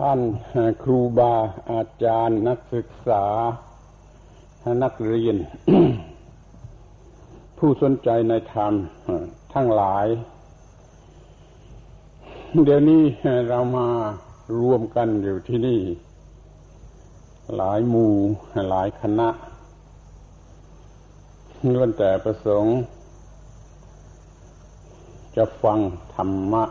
ท่านครูบาอาจารย์นักศึกษา นักเรียน ผู้สนใจในธรรมทั้งหลาย เดี๋ยวนี้เรามารวมกันอยู่ที่นี่ หลายหมู่หลายคณะล้วนแต่ประสงค์ จะฟังธรรมะ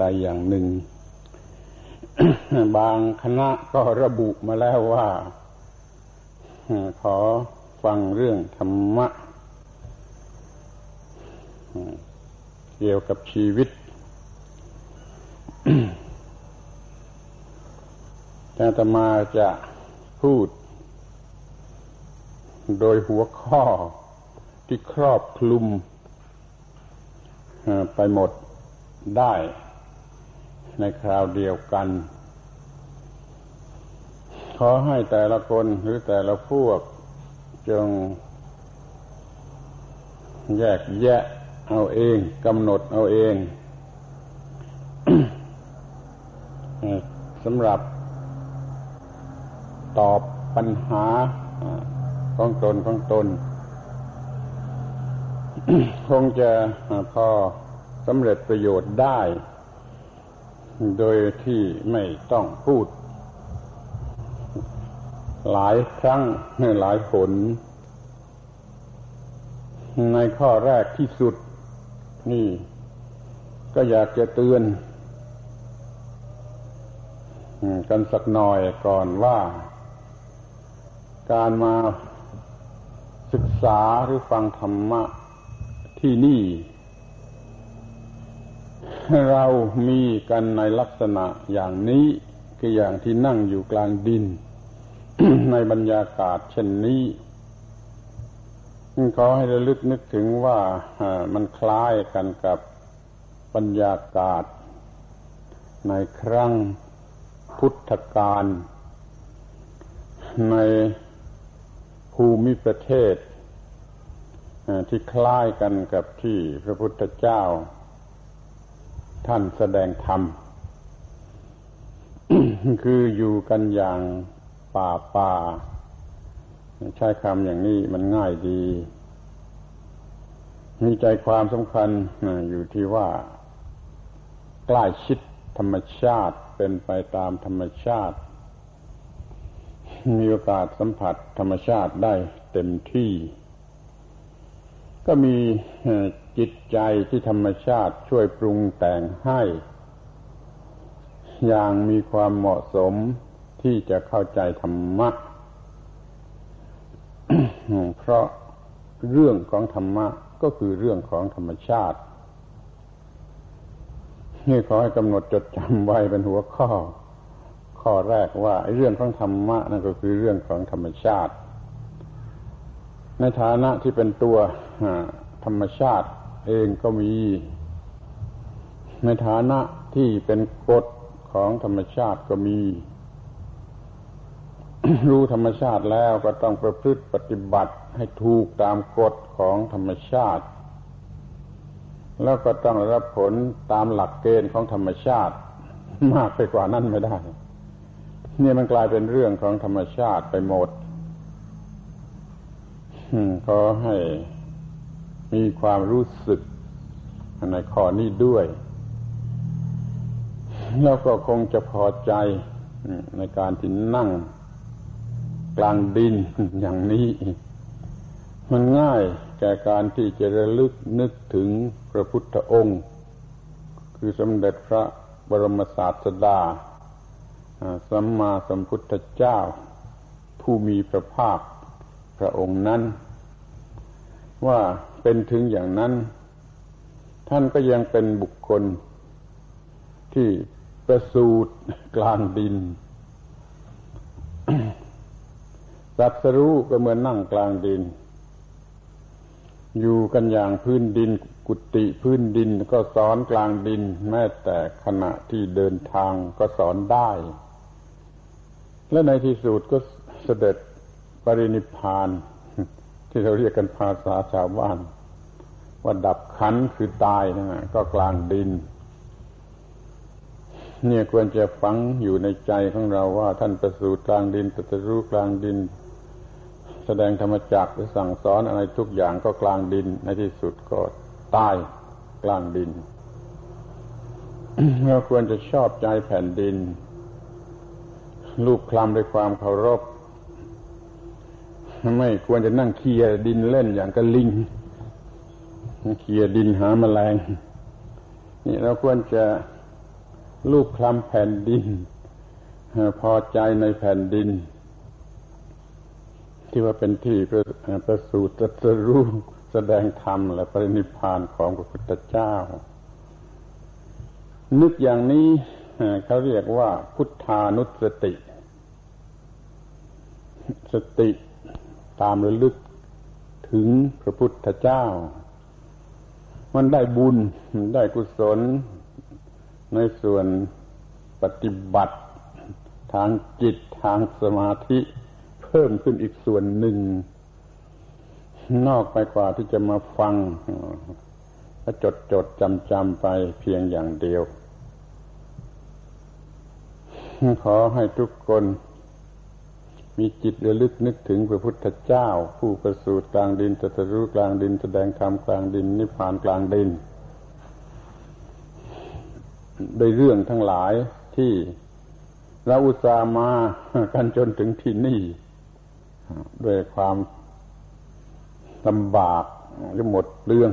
ใดอย่างหนึ่ง บางคณะก็ระบุมาแล้วว่า ขอฟังเรื่องธรรมะ เกี่ยวกับชีวิต แต่ตมาจะพูด โดยหัวข้อที่ครอบคลุมไปหมดได้ ในคราวเดียวกัน ขอให้แต่ละคนหรือแต่ละพวก จง แยกแยะเอาเองกำหนดเอาเองสำหรับตอบปัญหาของตนของตน คงจะพอสำเร็จประโยชน์ได้ โดยที่ไม่ต้องพูด หลายครั้งหลายผล ในข้อแรกที่สุด นี่ ก็อยากจะเตือน กันสักหน่อยก่อนว่า การมาศึกษาหรือฟังธรรมะที่นี่ เรามีกันในลักษณะอย่างนี้คืออย่างที่นั่งอยู่กลางดิน ในบรรยากาศเช่นนี้ขอให้ระลึกนึกถึงว่ามันคล้ายกันกับบรรยากาศ ในครั้งพุทธกาลในภูมิประเทศที่คล้ายกันกับที่พระพุทธเจ้า ท่านแสดงธรรม คืออยู่กันอย่างป่าป่า ใช้คำอย่างนี้มันง่ายดี มีใจความสำคัญอยู่ที่ว่า ใกล้ชิดธรรมชาติเป็นไปตามธรรมชาติ มีโอกาสสัมผัสธรรมชาติได้เต็มที่ ก็มีจิตใจที่ธรรมชาติช่วยปรุงแต่งให้ อย่างมีความเหมาะสมที่จะเข้าใจธรรมะ เพราะเรื่องของธรรมะก็คือเรื่องของธรรมชาตินี่ขอให้กำหนดจดจำไว้เป็นหัวข้อ ข้อแรกว่าเรื่องของธรรมะนั่นก็คือเรื่องของธรรมชาติ ในฐานะที่เป็นตัว ธรรมชาติเองก็มี ในฐานะที่เป็นกฎของธรรมชาติก็มี รู้ธรรมชาติแล้วก็ต้องประพฤติปฏิบัติให้ถูกตามกฎของธรรมชาติ แล้วก็ต้องรับผลตามหลักเกณฑ์ของธรรมชาติ มากไปกว่านั้นไม่ได้นี่มันกลายเป็นเรื่องของธรรมชาติไปหมดขอให้ มีความรู้สึกในข้อนี้ด้วย แล้วก็คงจะพอใจในการที่นั่งกลางดินอย่างนี้ มันง่ายแก่การที่จะระลึกนึกถึงพระพุทธองค์ คือสมเด็จพระบรมศาสดาสัมมาสัมพุทธเจ้า ผู้มีพระภาคพระองค์นั้น ว่าเป็นถึงอย่างนั้น ท่านก็ยังเป็นบุคคลที่ประสูตรกลางดินสัตสรู้ก็เหมือนนั่งกลางดิน อยู่กันอย่างพื้นดินกุฏิพื้นดินก็สอนกลางดิน แม้แต่ขณะที่เดินทางก็สอนได้ และในที่สุดก็เสด็จปรินิพาน ที่เราเรียกกันภาษาชาวบ้าน ว่าดับขันคือตายนะก็กลางดิน เนี่ยควรจะฝังอยู่ในใจของเราว่า ท่านประสูติกลางดินตรัสรู้กลางดิน แสดงธรรมจักรหรือสั่งสอนอะไรทุกอย่างก็กลางดินในที่สุดก็ตายกลางดินเราควรจะชอบใจแผ่นดิน ลูกคลำด้วยความเคารพ ไม่ควรจะนั่งเคียดินเล่นอย่างกระลิงเคียดินหาแมลง นี่เราควรจะลูกคลำแผ่นดินพอใจในแผ่นดิน ที่ว่าเป็นที่ประสูติตรัสรู้แสดงธรรมและปรินิพานของพระพุทธเจ้า นึกอย่างนี้เขาเรียกว่าพุทธานุสติ สติ ตามระลึกถึงพระพุทธเจ้า มันได้บุญได้กุศล ในส่วนปฏิบัติ ทางจิตทางสมาธิเพิ่มขึ้นอีกส่วนหนึ่ง นอกไปกว่าที่จะมาฟังและจดจดจำจำไปเพียงอย่างเดียว ขอให้ทุกคน มีจิตระลึกนึกถึงพระพุทธเจ้า ผู้ประสูติกลางดินตรัสรู้กลางดินแสดงธรรมกลางดิน นิพพานกลางดินโดยเรื่องทั้งหลายที่เราอุตส่าห์มากันจนถึงที่นี่ ด้วยความลำบากจะหมดเรื่อง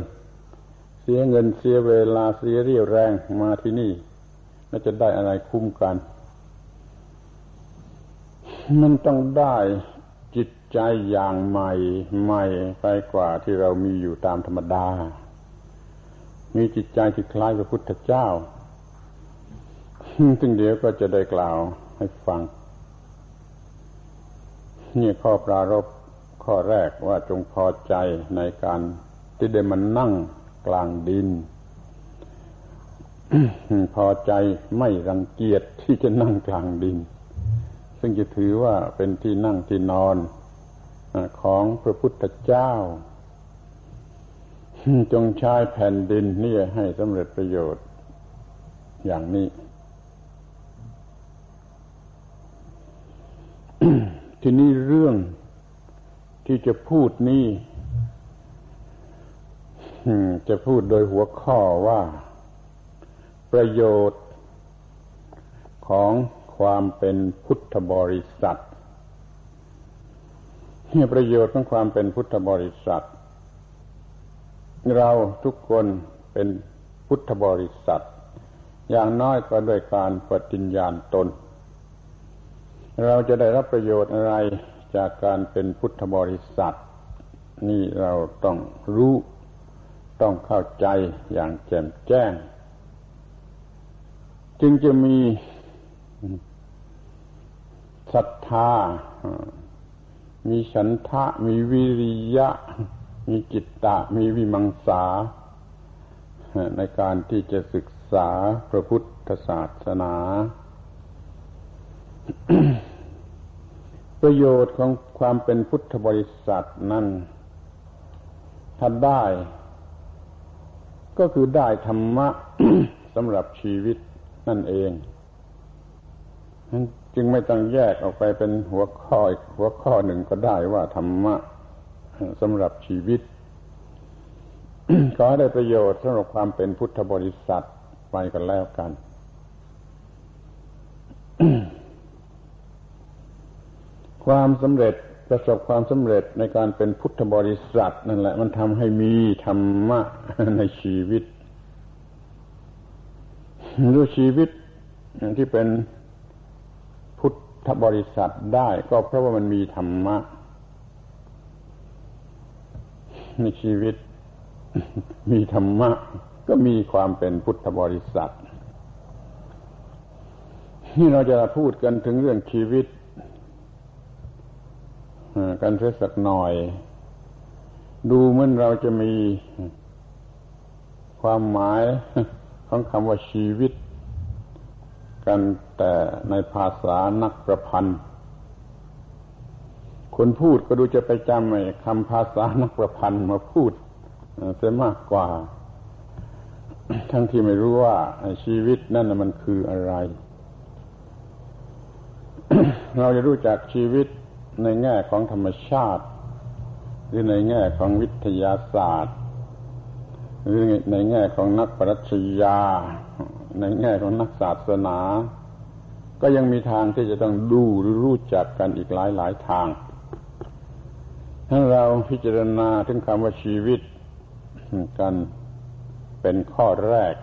เสียเงินเสียเวลาเสียเรี่ยวแรงมาที่นี่แล้วจะได้อะไรคุ้มกัน มันต้องได้จิตใจอย่างใหม่ใหม่ไปกว่าที่เรามีอยู่ตามธรรมดา มีจิตใจที่คล้ายพระพุทธเจ้าซึ่งเดี๋ยวก็จะได้กล่าวให้ฟัง นี่ข้อปรารบข้อแรกว่าจงพอใจในการที่ได้มันนั่งกลางดิน พอใจไม่รังเกียจที่จะนั่งกลางดิน ซึ่งจะถือว่าเป็นที่นั่งที่นอนของพระพุทธเจ้า จงใช้แผ่นดินนี่ให้สำเร็จประโยชน์อย่างนี้ ทีนี้เรื่องที่จะพูดนี้จะพูดโดยหัวข้อว่า ประโยชน์ของ ความเป็นพุทธบริษัทนี่ประโยชน์ของความเป็นพุทธบริษัท เราทุกคนเป็นพุทธบริษัท อย่างน้อยก็ด้วยการปฏิญญาณตน เราจะได้รับประโยชน์อะไรจากการเป็นพุทธบริษัท นี่เราต้องรู้ต้องเข้าใจอย่างแจ่มแจ้ง จึงจะมี ศรัทธา มีฉันทะ มีวิริยะ มีจิตตะ มีวิมังสา ในการที่จะศึกษาพระพุทธศาสนา ประโยชน์ของความเป็นพุทธบริษัทนั้นถ้าได้ ก็คือได้ธรรมะสำหรับชีวิตนั่นเอง จึงไม่ต้องแยกออกไปเป็นหัวข้อหัวข้อหนึ่งก็ได้ว่าธรรมะสำหรับชีวิต ขอได้ประโยชน์สำหรับความเป็นพุทธบริษัทไปกันแล้วกัน ความสำเร็จประสบความสำเร็จในการเป็นพุทธบริษัท นั่นแหละ มันทำให้มีธรรมะในชีวิตด้ชีวิตที่เป็น ธบริษัทได้ก็เพราะว่ามันมีธรรมะในชีวิต มีธรรมะ ก็มีความเป็นพุทธบริษัทนี่เราจะพูดกันถึงเรื่องชีวิตกันเสียสักหน่อย ดูเหมือนเราจะมีความหมายของคำว่าชีวิต กันแต่ในภาษานักประพันธ์คนพูดก็ดูจะไปจำไอ้คำภาษานักประพันธ์มาพูดเสียมากกว่าททั้งที่ไม่รู้ว่าชีวิตนั่นมันคืออะไร เราจะรู้จักชีวิตในแง่ของธรรมชาติ หรือในแง่ของวิทยาศาสตร์ หรือในแง่ของนักปรัชญา ในแง่ของนักศาสนา ก็ยังมีทางที่จะต้องดูหรือรู้จักกันอีกหลายหลายทาง ถ้าเราพิจารณาถึงคำว่าชีวิตกันเป็นข้อแรก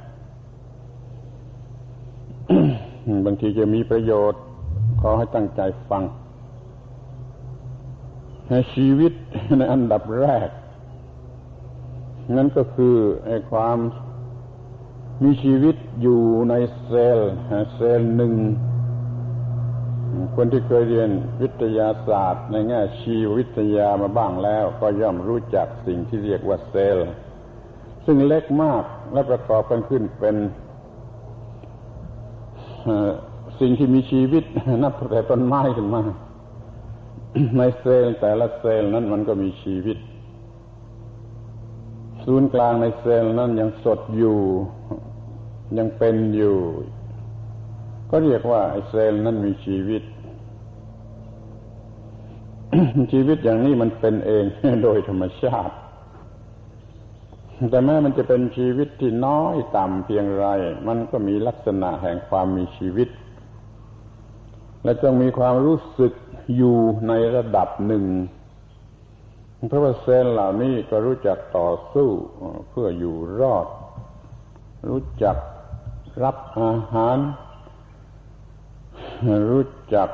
บางทีจะมีประโยชน์ ขอให้ตั้งใจฟังชีวิตในอันดับแรก นั่นก็คือไอ้ความ มีชีวิตอยู่ในเซลล์เซลล์หนึ่ง คนที่เคยเรียนวิทยาศาสตร์ในแง่ชีววิทยามาบ้างแล้ว ก็ย่อมรู้จักสิ่งที่เรียกว่าเซลล์ซึ่งเล็กมากและประกอบกันขึ้นเป็นสิ่งที่มีชีวิตนับแต่ต้นไม้ขึ้นมา ในเซลล์แต่ละเซลล์นั้นมันก็มีชีวิต ศูนย์กลางในเซลล์นั้นยังสดอยู่ ยังเป็นอยู่ ก็เรียกว่าไอ้เซลล์นั้นมีชีวิต ชีวิตอย่างนี้มันเป็นเองโดยธรรมชาติ แต่แม้มันจะเป็นชีวิตที่น้อยต่ำเพียงไร มันก็มีลักษณะแห่งความมีชีวิต และจงมีความรู้สึกอยู่ในระดับหนึ่งเพราะว่าเซลล์เหล่านี้ก็รู้จักต่อสู้เพื่ออยู่รอด รู้จัก รับอาหาร รู้จัก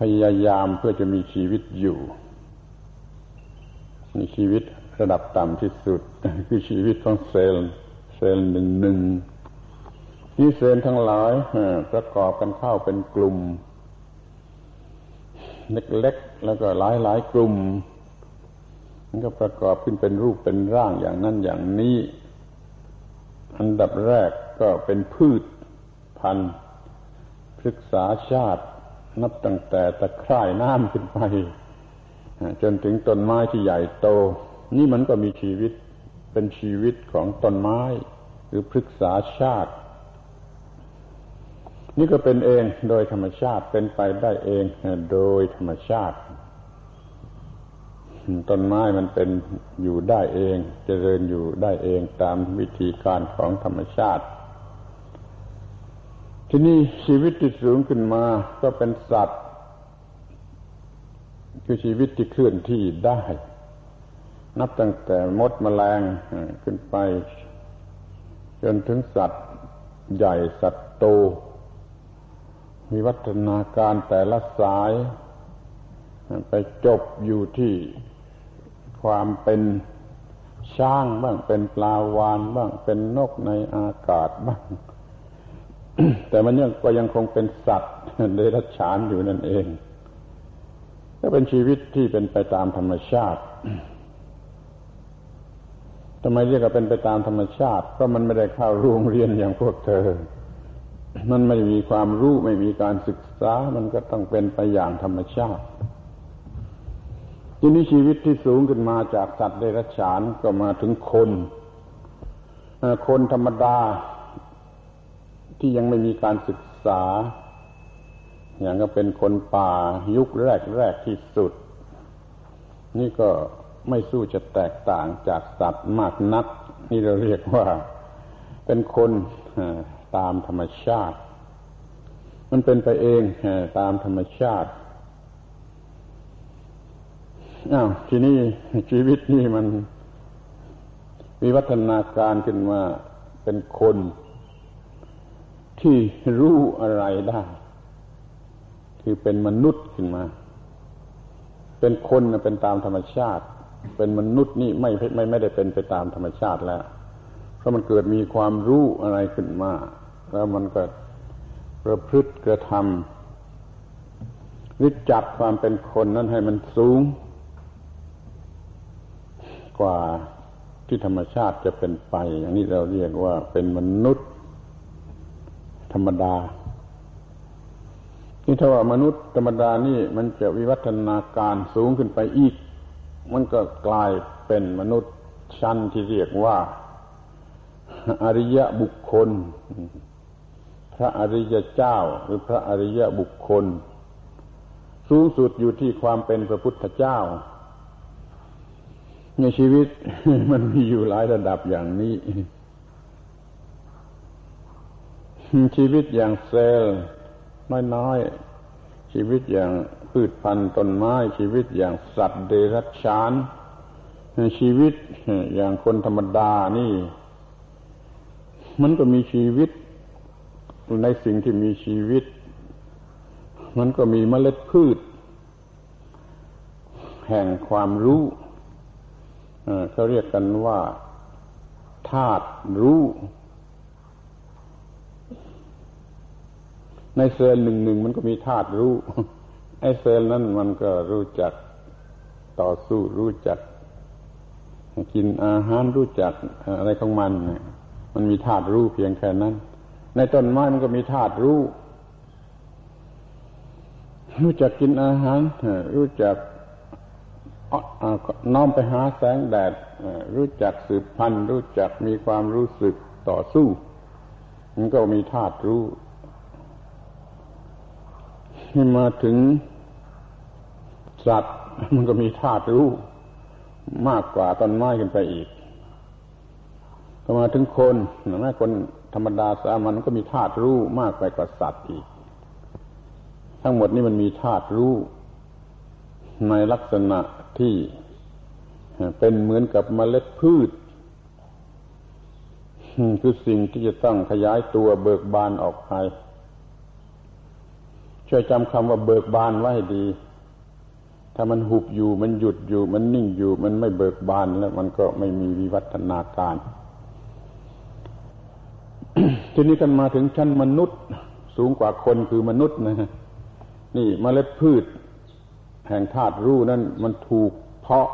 พยายามเพื่อจะมีชีวิตอยู่ มีชีวิตระดับต่ำที่สุด คือชีวิตของเซลล์เซลล์หนึ่งหนึ่งที่เซลล์ทั้งหลายประกอบกันเข้าเป็นกลุ่ม เล็กๆแล้วก็หลายๆกลุ่มมันก็ประกอบขึ้นเป็นรูปเป็นร่างอย่างนั้นอย่างนี้ อันดับแรกก็เป็นพืชพันธุ์ศึกษาชาติ นับตั้งแต่ตะไคร่น้ำขึ้นไป จนถึงต้นไม้ที่ใหญ่โต นี่มันก็มีชีวิตเป็นชีวิตของต้นไม้ หรือพฤกษาชาติ นี่ก็เป็นเองโดยธรรมชาติเป็นไปได้เองโดยธรรมชาติ ต้นไม้มันเป็นอยู่ได้เองเจริญอยู่ได้เองตามวิธีการของธรรมชาติ ที่นี่ชีวิตที่สูงขึ้นมาก็เป็นสัตว์ คือชีวิตที่เคลื่อนที่ได้ นับตั้งแต่มดแมลงขึ้นไป จนถึงสัตว์ใหญ่สัตว์โตวิวัฒนาการแต่ละสาย ไปจบอยู่ที่ ความเป็นช้างบ้างเป็นปลาวานบ้างเป็นนกในอากาศบ้าง แต่มันยังก็ยังคงเป็นสัตว์เดรัจฉานอยู่นั่นเองก็เป็นชีวิตที่เป็นไปตามธรรมชาติทำไมเรียกว่าเป็นไปตามธรรมชาติ เพราะมันไม่ได้เข้าโรงเรียนอย่างพวกเธอ มันไม่มีความรู้ไม่มีการศึกษา มันก็ต้องเป็นไปอย่างธรรมชาติ ทีนี้ชีวิตที่สูงขึ้นมาจากสัตว์เดรัจฉานก็มาถึงคนคนธรรมดา ที่ยังไม่มีการศึกษา อย่างก็เป็นคนป่ายุคแรกแรกที่สุด นี่ก็ไม่สู้จะแตกต่างจากสัตว์มากนัก นี่เราเรียกว่า เป็นคนตามธรรมชาติ มันเป็นไปเองตามธรรมชาติ อ้าวทีนี้ชีวิตนี่มัน มีวัฒนาการขึ้นมาเป็นคน ที่รู้อะไรได้ คือเป็นมนุษย์ขึ้นมา เป็นคนเป็นตามธรรมชาติ เป็นมนุษย์นี่ไม่ไม่ไม่ได้เป็นไปตามธรรมชาติแล้ว เพราะมันเกิดมีความรู้อะไรขึ้นมา แล้วมันก็ประพฤติกระทำวิจัดความเป็นคนนั้นให้มันสูง กว่าที่ธรรมชาติจะเป็นไปอย่างนี้เราเรียกว่าเป็นมนุษย์ ธรรมดาที่ถ้าว่ามนุษย์ธรรมดานี่มันจะวิวัฒนาการสูงขึ้นไปอีก มันก็กลายเป็นมนุษย์ชั้นที่เรียกว่าอริยบุคคล พระอริยเจ้า หรือพระอริยบุคคล สูงสุดอยู่ที่ความเป็นพระพุทธเจ้า ในชีวิตมันมีอยู่หลายระดับอย่างนี้ ชีวิตอย่างเซลล์น้อยๆ ชีวิตอย่างพืชพันธุ์ต้นไม้ ชีวิตอย่างสัตว์เดรัจฉานชีวิตอย่างคนธรรมดานี่ มันก็มีชีวิต ในสิ่งที่มีชีวิต มันก็มีเมล็ดพืช แห่งความรู้ เขาเรียกกันว่าธาตุรู้ ในเซลล์หนึ่งหนึ่งมันก็มีธาตุรู้ ไอ้เซลล์นั้นมันก็รู้จักต่อสู้รู้จัก กินอาหารรู้จักอะไรของมันมันมีธาตุรู้เพียงแค่นั้น ในต้นไม้มันก็มีธาตุรู้ รู้จักกินอาหารรู้จัก น้อมไปหาแสงแดดรู้จักสืบพันธุ์รู้จักมีความรู้สึกต่อสู้ มันก็มีธาตุรู้ที่มาถึงสัตว์มันก็มีธาตุรู้ มากกว่าต้นไม้ขึ้นไปอีกก็มาถึงคนแม้คนธรรมดาสามัญก็มีธาตุรู้มากไปกว่าสัตว์อีก ทั้งหมดนี้มันมีธาตุรู้ ในลักษณะ ที่เป็นเหมือนกับเมล็ดพืชคือสิ่งที่จะต้องขยายตัวเบิกบานออกไป ช่วยจำคำว่าเบิกบานไว้ดี ถ้ามันหุบอยู่มันหยุดอยู่ มันนิ่งอยู่ มันไม่เบิกบานแล้วมันก็ไม่มีวิวัฒนาการ ทีนี้กันมาถึงชั้นมนุษย์ สูงกว่าคนคือมนุษย์นะฮะนี่มเมล็ดพืช แห่งธาตุรู้นั้นมันถูกเพาะ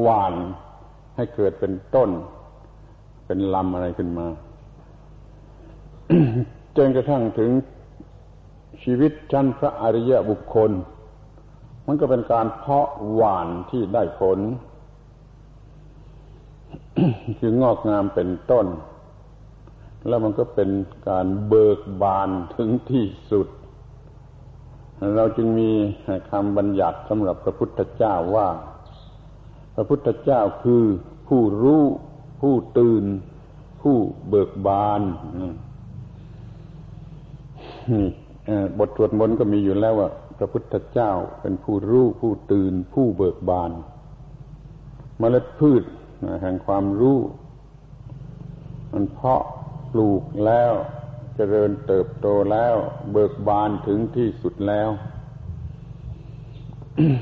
หวานให้เกิดเป็นต้น เป็นลำอะไรขึ้นมาจนกระทั่งถึงชีวิตชั้นพระอริยบุคคล มันก็เป็นการเพาะหวานที่ได้ผลคืองอกงามเป็นต้น แล้วมันก็เป็นการเบิกบานถึงที่สุด เราจึงมีคำบัญญัติสำหรับพระพุทธเจ้าว่า พระพุทธเจ้าคือผู้รู้ ผู้ตื่น ผู้เบิกบานบทสวดมนต์ก็มีอยู่แล้วว่า พระพุทธเจ้าเป็นผู้รู้ ผู้ตื่น ผู้เบิกบานมเมล็ดพืชแห่งความรู้ มันเพาะปลูกแล้ว เจริญเติบโตแล้ว เบิกบานถึงที่สุดแล้ว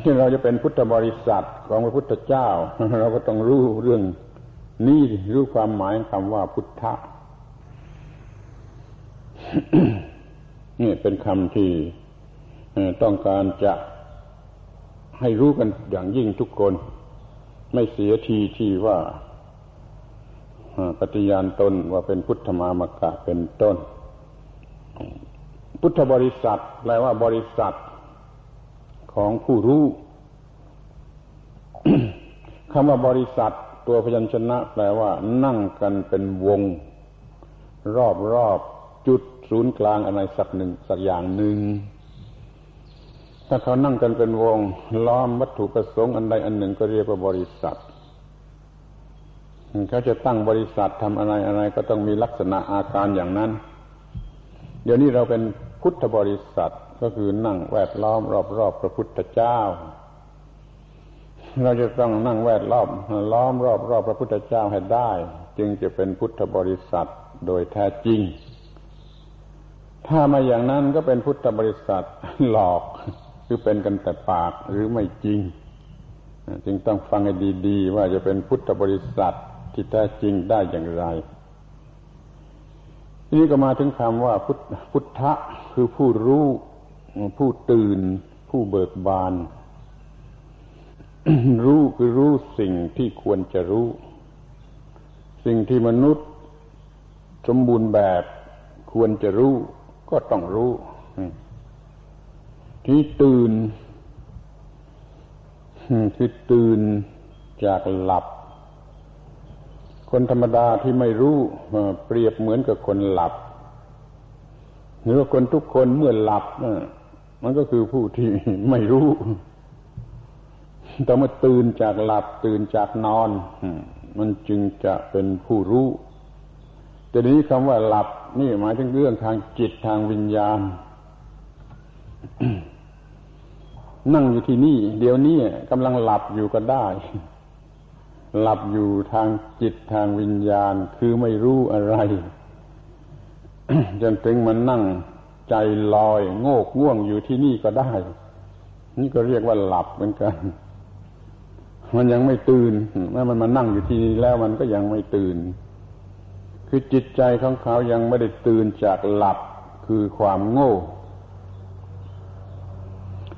ที่เราจะเป็นพุทธบริษัทของพระพุทธเจ้า เราก็ต้องรู้เรื่องนี้รู้ความหมายคำว่าพุทธะนี่เป็นคำที่ต้องการจะให้รู้กันอย่างยิ่งทุกคน ไม่เสียทีที่ว่าปฏิญาณตนว่าเป็นพุทธมามกะเป็นต้น พุทธบริษัทแปลว่าบริษัทของผู้รู้คำว่าบริษัท ตัวพยัญชนะ แปลว่า นั่งกันเป็นวง รอบรอบจุดศูนย์กลางอะไรสักหนึ่งสักอย่างหนึ่งถ้าเขานั่งกันเป็นวง ล้อมวัตถุประสงค์อันใดอันหนึ่งก็เรียกว่าบริษัทเขาจะตั้งบริษัททำอะไรอะไรก็ต้องมีลักษณะอาการอย่างนั้น เดี๋ยวนี้เราเป็น พุทธบริษัทก็คือนั่งแวดล้อมรอบๆพระพุทธเจ้า เราจะต้องนั่งแวดล้อมล้อมรอบๆพระพุทธเจ้าให้ได้ จึงจะเป็นพุทธบริษัทโดยแท้จริง ถ้ามาอย่างนั้นก็เป็นพุทธบริษัทหลอกคือเป็นกันแต่ปากหรือไม่จริง จึงต้องฟังให้ดีๆ ว่าจะเป็นพุทธบริษัทที่แท้จริงได้อย่างไร ทีนี้ก็มาถึงคำว่าพุทพุทธ คือผู้รู้ ผู้ตื่น ผู้เบิกบาน รู้คือรู้สิ่งที่ควรจะรู้ สิ่งที่มนุษย์สมบูรณ์แบบควรจะรู้ ก็ต้องรู้ ที่ตื่นคือตื่นจากหลับคคนธรรมดาที่ไม่รู้เปรียบเหมือนกับคนหลับ หรือว่าคนทุกคนเมื่อหลับมันก็คือผู้ที่ไม่รู้แต่เมื่อตื่นจากหลับตื่นจากนอน มันจึงจะเป็นผู้รู้แต่นี้คำว่าหลับนี่หมายถึงเรื่องทางจิตทางวิญญาณ นั่งอยู่ที่นี่ เดี๋ยวนี้กำลังหลับอยู่ก็ได้ หลับอยู่ทางจิตทางวิญญาณคือไม่รู้อะไร จนถึงมันนั่งใจลอย โงกง่วงอยู่ที่นี่ก็ได้ นี่ก็เรียกว่าหลับเหมือนกัน มันยังไม่ตื่นเมื่อมันมานั่งอยู่ที่นี่แล้วมันก็ยังไม่ตื่น คือจิตใจของเขายังไม่ได้ตื่นจากหลับคือความโง่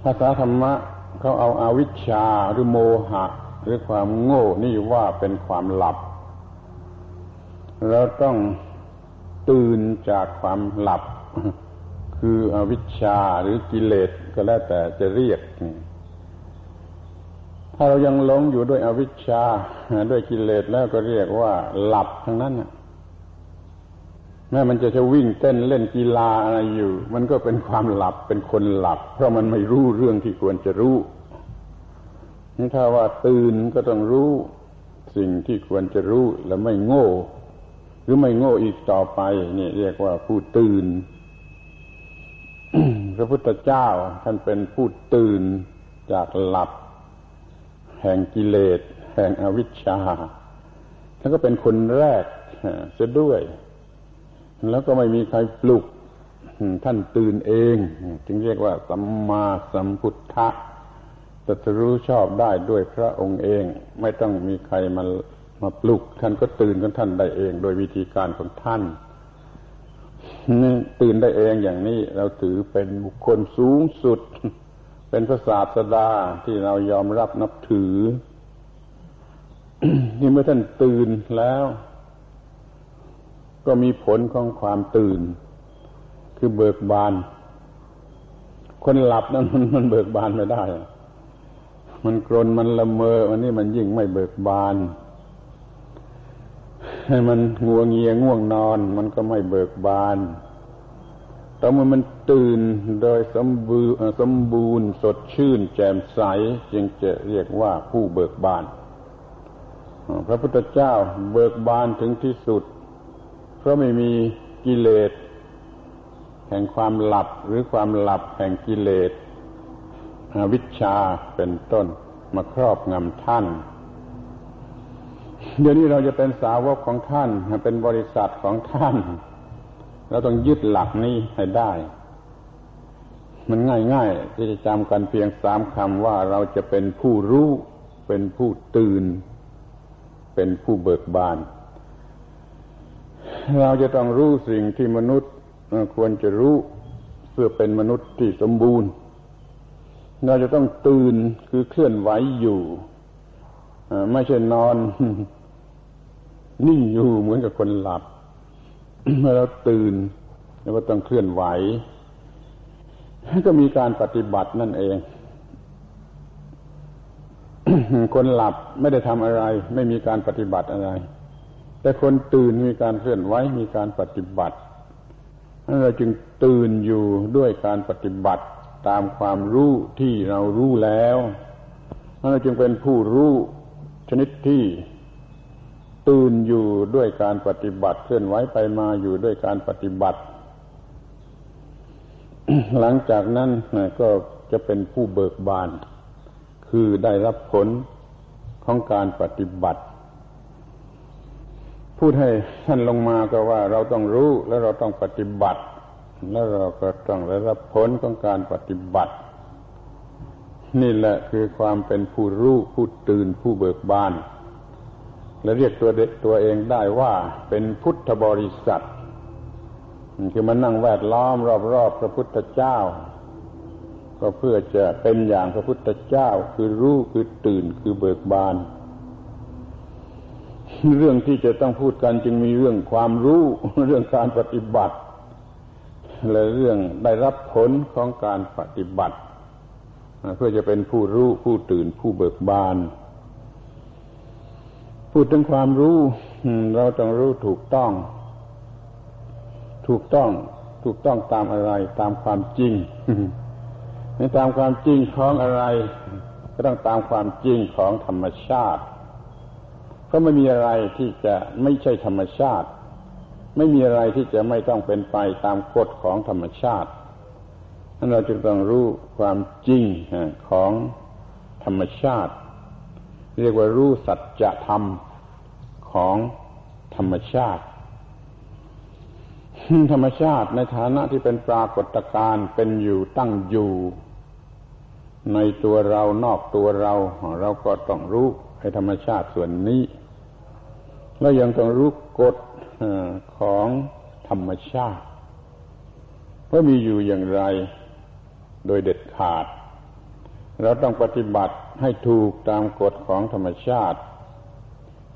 ภาษาธรรมะเขาเอาอาวิชชาหรือโมหะ หรือความโง่นี่ว่าเป็นความหลับเราต้อง ตื่นจากความหลับ คืออวิชชาหรือกิเลสก็แล้วแต่จะเรียกถ้าเรายังหลงอยู่ด้วยอวิชชาด้วยกิเลสแล้วก็เรียกว่าหลับทั้งนั้นแม้มันจะจะวิ่งเต้นเล่นกีฬาอะไรอยู่ มันก็เป็นความหลับเป็นคนหลับ เพราะมันไม่รู้เรื่องที่ควรจะรู้ถ้าว่าตื่นก็ต้องรู้สิ่งที่ควรจะรู้และไม่โง่ หรือไม่โง่อีกต่อไปนี่เรียกว่าผู้ตื่น พระพุทธเจ้าท่านเป็นผู้ตื่นจากหลับ แห่งกิเลส แห่งอวิชชาท่านก็เป็นคนแรกเสียด้วย แล้วก็ไม่มีใครปลุกท่านตื่นเอง จึงเรียกว่าสัมมาสัมพุทธะตรัสรู้ชอบได้ด้วยพระองค์เอง ไม่ต้องมีใครมา มาปลุกท่านก็ตื่นของท่านได้เอง โดยวิธีการของท่านตื่นได้เองอย่างนี้เราถือเป็นบุคคลสูงสุด เป็นพระศาสดาที่เรายอมรับนับถือ นี่เมื่อท่านตื่นแล้ว ก็มีผลของความตื่น คือเบิกบาน คนหลับนั้นมันมันเบิกบานไม่ได้ มันกรนมันละเมอวันนี้มันยิ่งไม่เบิกบาน ให้มันงัวงเงียง่วงนอน มันก็ไม่เบิกบานแต่เมื่อมันตื่นโดยสมบูรณ์สมบูรณ์สดชื่น แจ่มใส จึงจะเรียกว่าผู้เบิกบาน พระพุทธเจ้าเบิกบานถึงที่สุด เพราะไม่มีกิเลส แห่งความหลับหรือความหลับแห่งกิเลสวิชาเป็นต้นมาครอบงำท่าน เดี๋ยวนี้เราจะเป็นสาวกของท่าน เป็นบริษัทของท่าน เราต้องยึดหลักนี้ให้ได้ มันง่ายๆที่จะจำกันเพียงสามคำว่าเราจะเป็นผู้รู้ เป็นผู้ตื่น เป็นผู้เบิกบาน เราจะต้องรู้สิ่งที่มนุษย์ควรจะรู้เพื่อเป็นมนุษย์ที่สมบูรณ์ เราจะต้องตื่นคือเคลื่อนไหวอยู่ไม่ใช่นอน นิ่งอยู่เหมือนกับคนหลับ เมื่อเราตื่นแล้วก็ต้องเคลื่อนไหว ก็มีการปฏิบัตินั่นเอง คนหลับไม่ได้ทำอะไร ไม่มีการปฏิบัติอะไร แต่คนตื่นมีการเคลื่อนไหวมีการปฏิบัติเราจึงตื่นอยู่ด้วยการปฏิบัติตามความรู้ที่เรารู้แล้วเราจึงเป็นผู้รู้ชนิดที่ ตื่นอยู่ด้วยการปฏิบัติเคลื่อนไหวไปมาอยู่ด้วยการปฏิบัติ หลังจากนั้นก็จะเป็นผู้เบิกบาน คือได้รับผลของการปฏิบัติ พูดให้ท่านลงมาก็ว่าเราต้องรู้แล้วเราต้องปฏิบัติ แล้วเราก็ต้องได้รับผลของการปฏิบัติ นี่แหละคือความเป็นผู้รู้ผู้ตื่นผู้เบิกบาน และเรียกตัวตัวเองได้ว่าเป็นพุทธบริษัทคือมันนั่งแวดล้อมรอบๆพระพุทธเจ้า ก็เพื่อจะเป็นอย่างพระพุทธเจ้าคือรู้คือตื่นคือเบิกบาน เรื่องที่จะต้องพูดกันจึงมีเรื่องความรู้เรื่องการปฏิบัติ และเรื่องได้รับผลของการปฏิบัติ เพื่อจะเป็นผู้รู้ผู้ตื่นผู้เบิกบาน พูดถึงความรู้เราต้องรู้ถูกต้อง ถูกต้อง ถูกต้องตามอะไร ตามความจริงในตามความจริงของอะไร ก็ต้องตามความจริงของธรรมชาติ เพราะไม่มีอะไรที่จะไม่ใช่ธรรมชาติ ไม่มีอะไรที่จะไม่ต้องเป็นไปตามกฎของธรรมชาตินั้นเราจึงต้องรู้ความจริงของธรรมชาติ เรียกว่ารู้สัจธรรม ของธรรมชาติ ธรรมชาติในฐานะที่เป็นปรากฏการณ์เป็นอยู่ตั้งอยู่ ในตัวเรานอกตัวเรา เราก็ต้องรู้ให้ธรรมชาติส่วนนี้ แล้วยังต้องรู้กฎของธรรมชาติว่ามีอยู่อย่างไรโดยเด็ดขาด เราต้องปฏิบัติให้ถูกตามกฎของธรรมชาติ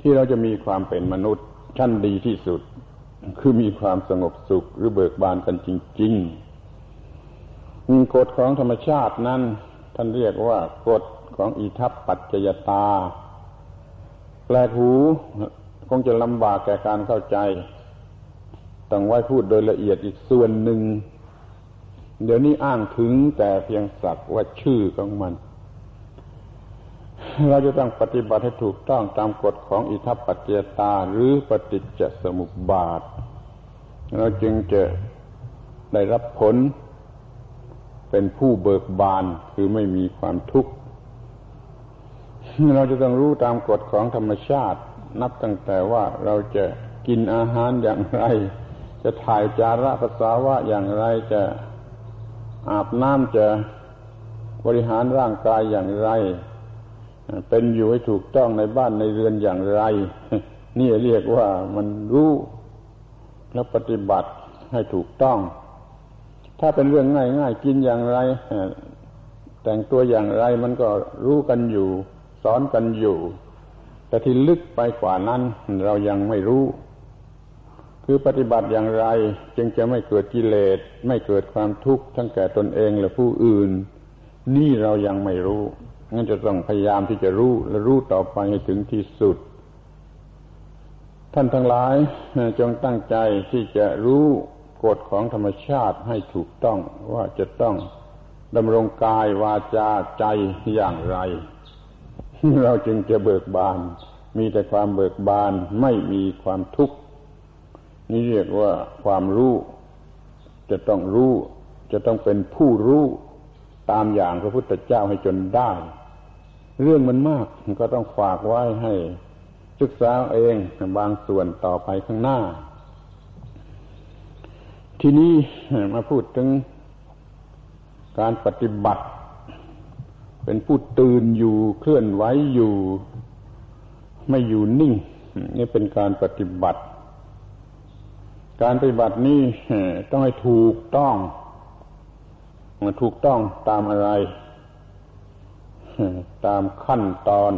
ที่เราจะมีความเป็นมนุษย์ชั้นดีที่สุด คือมีความสงบสุขหรือเบิกบานกันจริงๆกฎของธรรมชาตินั้น ท่านเรียกว่ากฎของอิทัปปัจจยตา แปลกหูคงจะลำบากแก่การเข้าใจ ต้องไว้พูดโดยละเอียดอีกส่วนหนึ่ง เดี๋ยวนี้อ้างถึงแต่เพียงสักว่าชื่อของมัน เราจะต้องปฏิบัติให้ถูกต้องตามกฎของอิทัปปัจเจตาหรือปฏิจจสมุปบาท เราจึงจะได้รับผลเป็นผู้เบิกบานคือไม่มีความทุกข์เราจะต้องรู้ตามกฎของธรรมชาติ นับตั้งแต่ว่าเราจะกินอาหารอย่างไร จะถ่ายจาระภาษาวะอย่างไรจะอาบน้ำจะบริหารร่างกายอย่างไร เป็นอยู่ให้ถูกต้องในบ้านในเรือนอย่างไร นี่เรียกว่ามันรู้แล้วปฏิบัติให้ถูกต้อง ถ้าเป็นเรื่องง่ายๆกินอย่างไร แต่งตัวอย่างไรมันก็รู้กันอยู่ สอนกันอยู่ แต่ที่ลึกไปกว่านั้นเรายังไม่รู้ คือปฏิบัติอย่างไร จึงจะไม่เกิดกิเลส ไม่เกิดความทุกข์ทั้งแก่ตนเองและผู้อื่น นี่เรายังไม่รู้ งั้นจะต้องพยายามที่จะรู้และรู้ต่อไปให้ถึงที่สุด ท่านทั้งหลายจงตั้งใจที่จะรู้กฎของธรรมชาติให้ถูกต้องว่าจะต้องดำรงกายวาจาใจอย่างไร เราจึงจะเบิกบาน มีแต่ความเบิกบานไม่มีความทุกข์ นี่เรียกว่าความรู้ จะต้องรู้ จะต้องเป็นผู้รู้ตามอย่างพระพุทธเจ้าให้จนได้ เรื่องมันมากก็ต้องฝากไว้ให้ศึกษาเองบางส่วนต่อไปข้างหน้า ทีนี้มาพูดถึงการปฏิบัติ เป็นผู้ตื่นอยู่เคลื่อนไหวอยู่ ไม่อยู่นิ่ง นี่เป็นการปฏิบัติ การปฏิบัตินี้ต้องให้ถูกต้องมันถูกต้องตามอะไร ตามขั้นตอน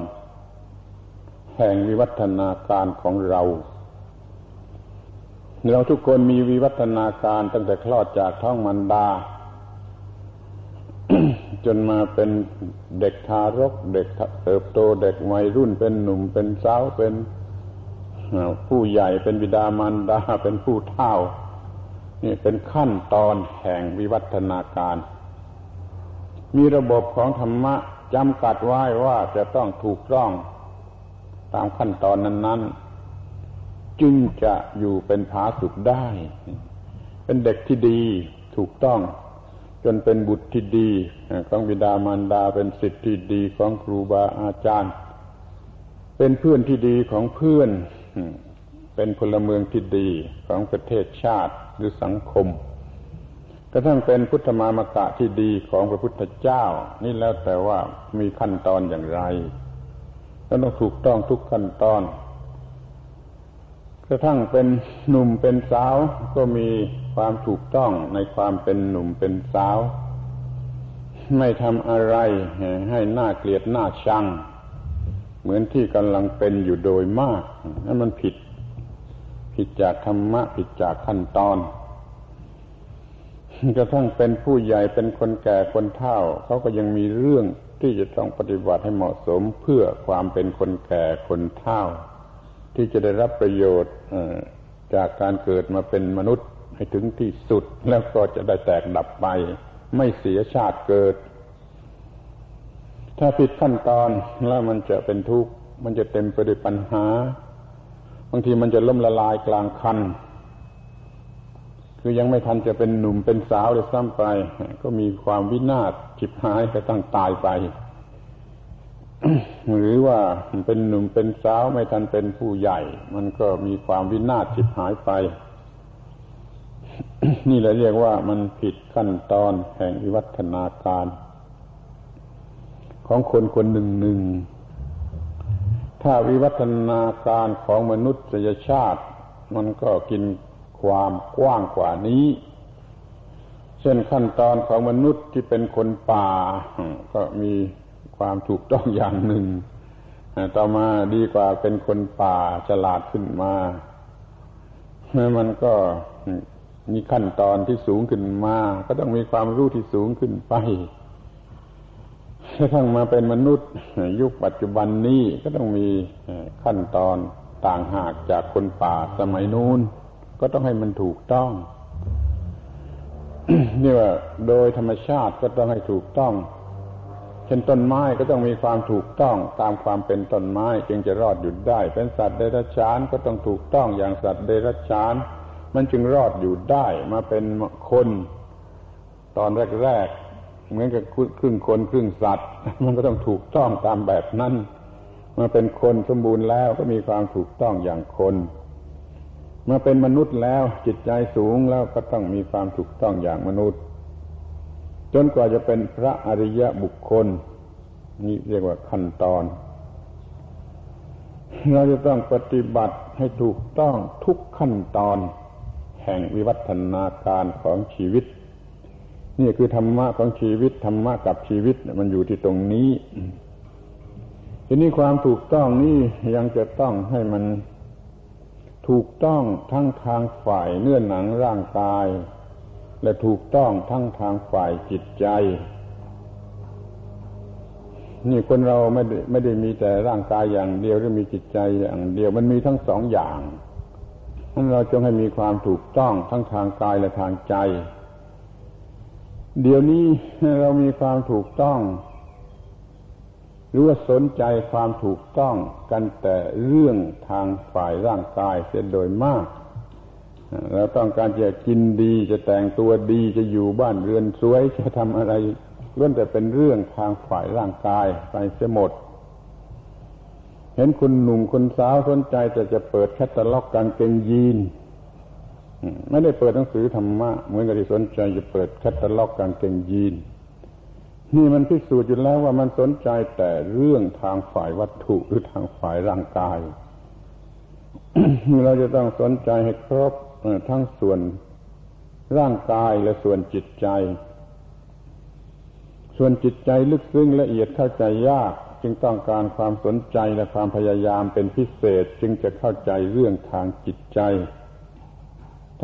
แห่งวิวัฒนาการของเรา เราทุกคนมีวิวัฒนาการตั้งแต่คลอดจากท้องมันดา จนมาเป็นเด็กทารก เด็กเติบโตเด็กวัยรุ่นเป็นหนุ่มเป็นสาวเป็นผู้ใหญ่เป็นบิดามารดาเป็นผู้เฒ่านี่เป็นขั้นตอนแห่งวิวัฒนาการ มีระบบของธรรมะ จำกัดไว้ว่าจะต้องถูกต้องตามขั้นตอนนั้น ๆ จึงจะอยู่เป็นผาสุขได้ เป็นเด็กที่ดีถูกต้อง จนเป็นบุตรที่ดีของบิดามารดาเป็นสิทธิที่ดีของครูบาอาจารย์ เป็นเพื่อนที่ดีของเพื่อน เป็นพลเมืองที่ดีของประเทศชาติหรือสังคม กระทั่งเป็นพุทธมามกะที่ดีของพระพุทธเจ้า นี่แล้วแต่ว่ามีขั้นตอนอย่างไรก็ต้องถูกต้องทุกขั้นตอนกระทั่งเป็นหนุ่มเป็นสาวก็มีความถูกต้องในความเป็นหนุ่มเป็นสาว ไม่ทำอะไรให้หน้าเกลียดหน้าชัง เหมือนที่กำลังเป็นอยู่โดยมากนั่นมันผิด ผิดจากธรรมะผิดจากขั้นตอน กระทั่งเป็นผู้ใหญ่เป็นคนแก่คนเฒ่าเขาก็ยังมีเรื่องที่จะต้องปฏิบัติให้เหมาะสมเพื่อความเป็นคนแก่คนเฒ่า ที่จะได้รับประโยชน์จากการเกิดมาเป็นมนุษย์ให้ถึงที่สุดแล้วก็จะได้แตกดับไป ไม่เสียชาติเกิด ถ้าผิดขั้นตอนแล้วมันจะเป็นทุกข์มันจะเต็มไปด้วยปัญหา บางทีมันจะล่มละลายกลางคัน คือยังไม่ทันจะเป็นหนุ่มเป็นสาวเลยซ้ำไป ก็มีความวินาศจิบหายไปตั้งตายไป หรือว่าเป็นหนุ่มเป็นสาวไม่ทันเป็นผู้ใหญ่ มันก็มีความวินาศจิบหายไป นี่แหละเรียกว่ามันผิดขั้นตอนแห่งวิวัฒนาการ ของคนคนหนึ่งหนึ่งถ้าวิวัฒนาการของมนุษยชาติ มันก็กิน ความกว้างกว่านี้ เช่นขั้นตอนของมนุษย์ที่เป็นคนป่า ก็มีความถูกต้องอย่างหนึ่ง ต่อมาดีกว่าเป็นคนป่าฉลาดขึ้นมามันก็มีขั้นตอนที่สูงขึ้นมา ก็ต้องมีความรู้ที่สูงขึ้นไปกระทั่งมาเป็นมนุษย์ ยุคปัจจุบันนี้ก็ต้องมีขั้นตอนต่างหากจากคนป่าสมัยนู้น ก็ต้องให้มันถูกต้องนี่ว่าโดยธรรมชาติก็ต้องให้ถูกต้อง เช่นต้นไม้ก็ต้องมีความถูกต้องตามความเป็นต้นไม้ จึงจะรอดอยู่ได้ เป็นสัตว์เดรัจฉานก็ต้องถูกต้องอย่างสัตว์เดรัจฉาน มันจึงรอดอยู่ได้มาเป็นคน ตอนแรกๆเหมือนกับครึ่งคนครึ่งสัตว์ มันก็ต้องถูกต้องตามแบบนั้นมื่อเป็นคนสมบูรณ์แล้วก็มีความถูกต้องอย่างคน เมื่อเป็นมนุษย์แล้วจิตใจสูงแล้วก็ต้องมีความถูกต้องอย่างมนุษย์ จนกว่าจะเป็นพระอริยะบุคคล นี่เรียกว่าขั้นตอน เราจะต้องปฏิบัติให้ถูกต้องทุกขั้นตอน แห่งวิวัฒนาการของชีวิต นี่คือธรรมะของชีวิตธรรมะกับชีวิตมันอยู่ที่ตรงนี้ทีนี้ความถูกต้องนี่ยังจะต้องให้มัน ถูกต้องทั้งทางฝ่ายเนื้อหนังร่างกาย และถูกต้องทั้งทางฝ่ายจิตใจ นี่คนเราไม่ได้ไม่ได้มีแต่ร่างกายอย่างเดียวหรือมีจิตใจอย่างเดียวมันมีทั้งสองอย่างนั้นเราจงให้มีความถูกต้องทั้งทางกายและทางใจ เดี๋ยวนี้เรามีความถูกต้อง หรือว่าสนใจความถูกต้องกันแต่เรื่องทางฝ่ายร่างกายเสียโดยมากเราต้องการจะกินดีจะแต่งตัวดีจะอยู่บ้านเรือนสวยจะทำอะไรล้วนแต่เป็นเรื่องทางฝ่ายร่างกายไปเสียหมด เห็นคุณหนุ่มคุณสาวสนใจแต่จะเปิดแคตตาล็อกกางเกงยีนไม่ได้เปิดหนังสือธรรมะเหมือนกับที่สนใจจะเปิดแคตตาล็อกกางเกงยีน นี่มันพิสูจน์อยู่แล้วว่ามันสนใจแต่เรื่องทางฝ่ายวัตถุหรือทางฝ่ายร่างกาย เราจะต้องสนใจให้ครบทั้งส่วนร่างกายและส่วนจิตใจ ส่วนจิตใจลึกซึ้งละเอียดเข้าใจยาก จึงต้องการความสนใจและความพยายามเป็นพิเศษ จึงจะเข้าใจเรื่องทางจิตใจ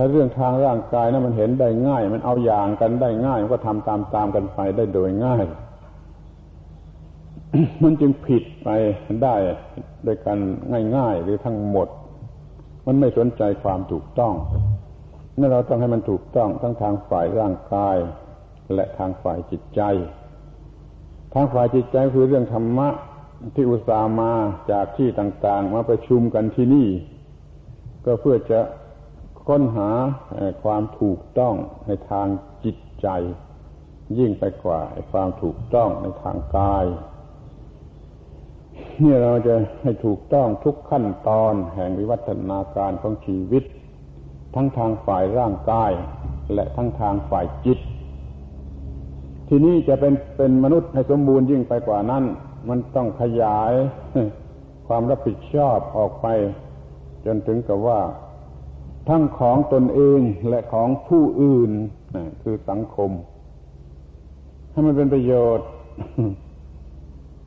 ถ้าเรื่องทางร่างกายนะั้นมันเห็นได้ง่าย มันเอาอย่างกันได้ง่าย มันก็ทำตามตามกันไปได้โดยง่าย มันจึงผิดไปได้โดยกันง่าย ๆ หรือทั้งหมด มันไม่สนใจความถูกต้องนั่นเราต้องให้มันถูกต้องทั้งทางฝ่ายร่างกาย และทางฝ่ายจิตใจ ทางฝ่ายจิตใจคือเรื่องธรรมะที่อุตส่าห์มาจากที่ต่าง ๆ มาประชุมกันที่นี่ ก็เพื่อจะ ค้นหาความถูกต้องในทางจิตใจ ยิ่งไปกว่าความถูกต้องในทางกายนี่เราจะให้ถูกต้องทุกขั้นตอนแห่งวิวัฒนาการของชีวิต ทั้งทางฝ่ายร่างกาย และทั้งทางฝ่ายจิต ทีนี้จะเป็นเป็นมนุษย์ให้สมบูรณ์ยิ่งไปกว่านั้น มันต้องขยายความรับผิดชอบออกไป จนถึงกับว่า ทั้งของตนเองและของผู้อื่นคือสังคม ให้มันเป็นประโยชน์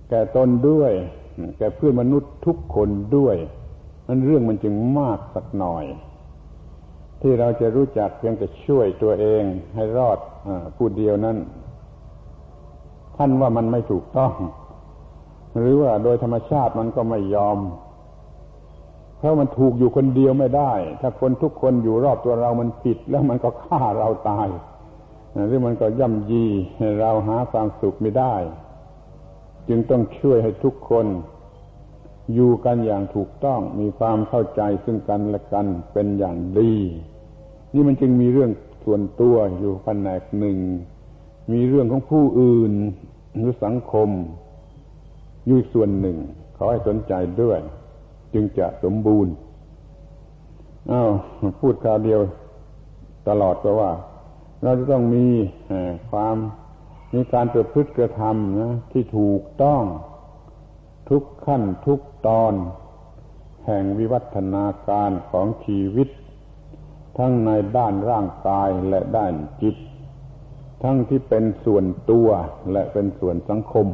แก่ตนด้วย แก่เพื่อนมนุษย์ทุกคนด้วยนั้นเรื่องมันจึงมากสักหน่อย ที่เราจะรู้จักเพียงแต่ช่วยตัวเองให้รอดอผู้เดียวนั้นท่านว่ามันไม่ถูกต้อง หรือว่าโดยธรรมชาติมันก็ไม่ยอม เพราะมันถูกอยู่คนเดียวไม่ได้ ถ้าคนทุกคนอยู่รอบตัวเรามันผิด แล้วมันก็ฆ่าเราตายหรือมันก็ย่ำยีเราหาความสุขไม่ได้ จึงต้องช่วยให้ทุกคน อยู่กันอย่างถูกต้องมีความเข้าใจซึ่งกันและกันเป็นอย่างดี นี่มันจึงมีเรื่องส่วนตัวอยู่แผนกหนึ่ง มีเรื่องของผู้อื่นหรือสังคม อยู่อีกส่วนหนึ่ง ขอให้สนใจด้วย จึงจะสมบูรณ์อ้าวพูดคาเดียวตลอดก็ว่า เราจะต้องมีความมีการประพฤติกระทำนะที่ถูกต้องทุกขั้นทุกตอน แห่งวิวัฒนาการของชีวิต ทั้งในด้านร่างกายและด้านจิต ทั้งที่เป็นส่วนตัวและเป็นส่วนสังคม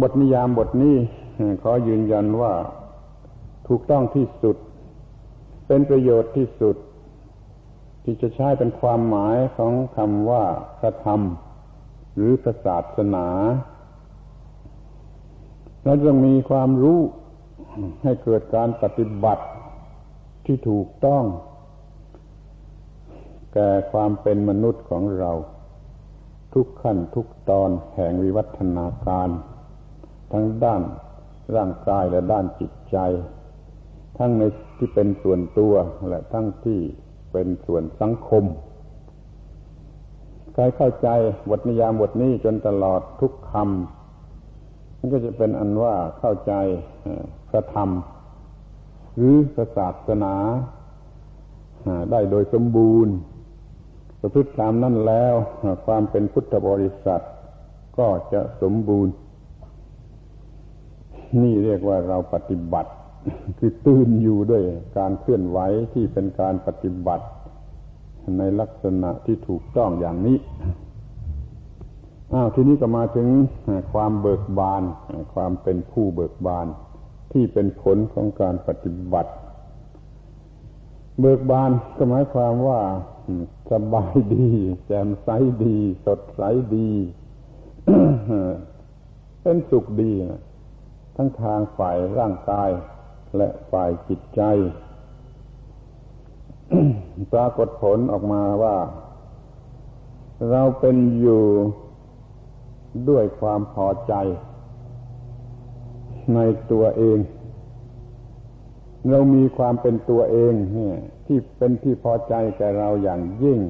บทนิยามบทนี้ ขอยืนยันว่าถูกต้องที่สุด เป็นประโยชน์ที่สุด ที่จะใช้เป็นความหมายของคำว่าพระธรรม หรือศาสนาเราต้องมีความรู้ให้เกิดการปฏิบัติที่ถูกต้อง แก่ความเป็นมนุษย์ของเรา ทุกขั้นทุกตอนแห่งวิวัฒนาการ ทั้งด้าน ร่างกายและด้านจิตใจ ทั้งในที่เป็นส่วนตัวและทั้งที่เป็นส่วนสังคมใครเข้าใจบทนิยามบทนี้จนตลอดทุกคำมันก็จะเป็นอันว่าเข้าใจพระธรรม หรือพระศาสนาได้โดยสมบูรณ์ ประพฤติตามนั่นแล้ว ความเป็นพุทธบริษัทก็จะสมบูรณ์ นี่เรียกว่าเราปฏิบัติ คือตื่นอยู่ด้วยการเคลื่อนไหวที่เป็นการปฏิบัติ ในลักษณะที่ถูกต้องอย่างนี้อ้าวทีนี้ก็มาถึงความเบิกบาน ความเป็นผู้เบิกบาน ที่เป็นผลของการปฏิบัติ เบิกบานก็หมายความว่าสบายดี แจ่มใสดี สดใสดี เป็นสุขดีนะ ทั้งทางฝ่ายร่างกายและฝ่ายจิตใจ ปรากฏผลออกมาว่า เราเป็นอยู่ด้วยความพอใจ ในตัวเอง เรามีความเป็นตัวเองเนี่ยที่เป็นที่พอใจแก่เราอย่างยิ่ง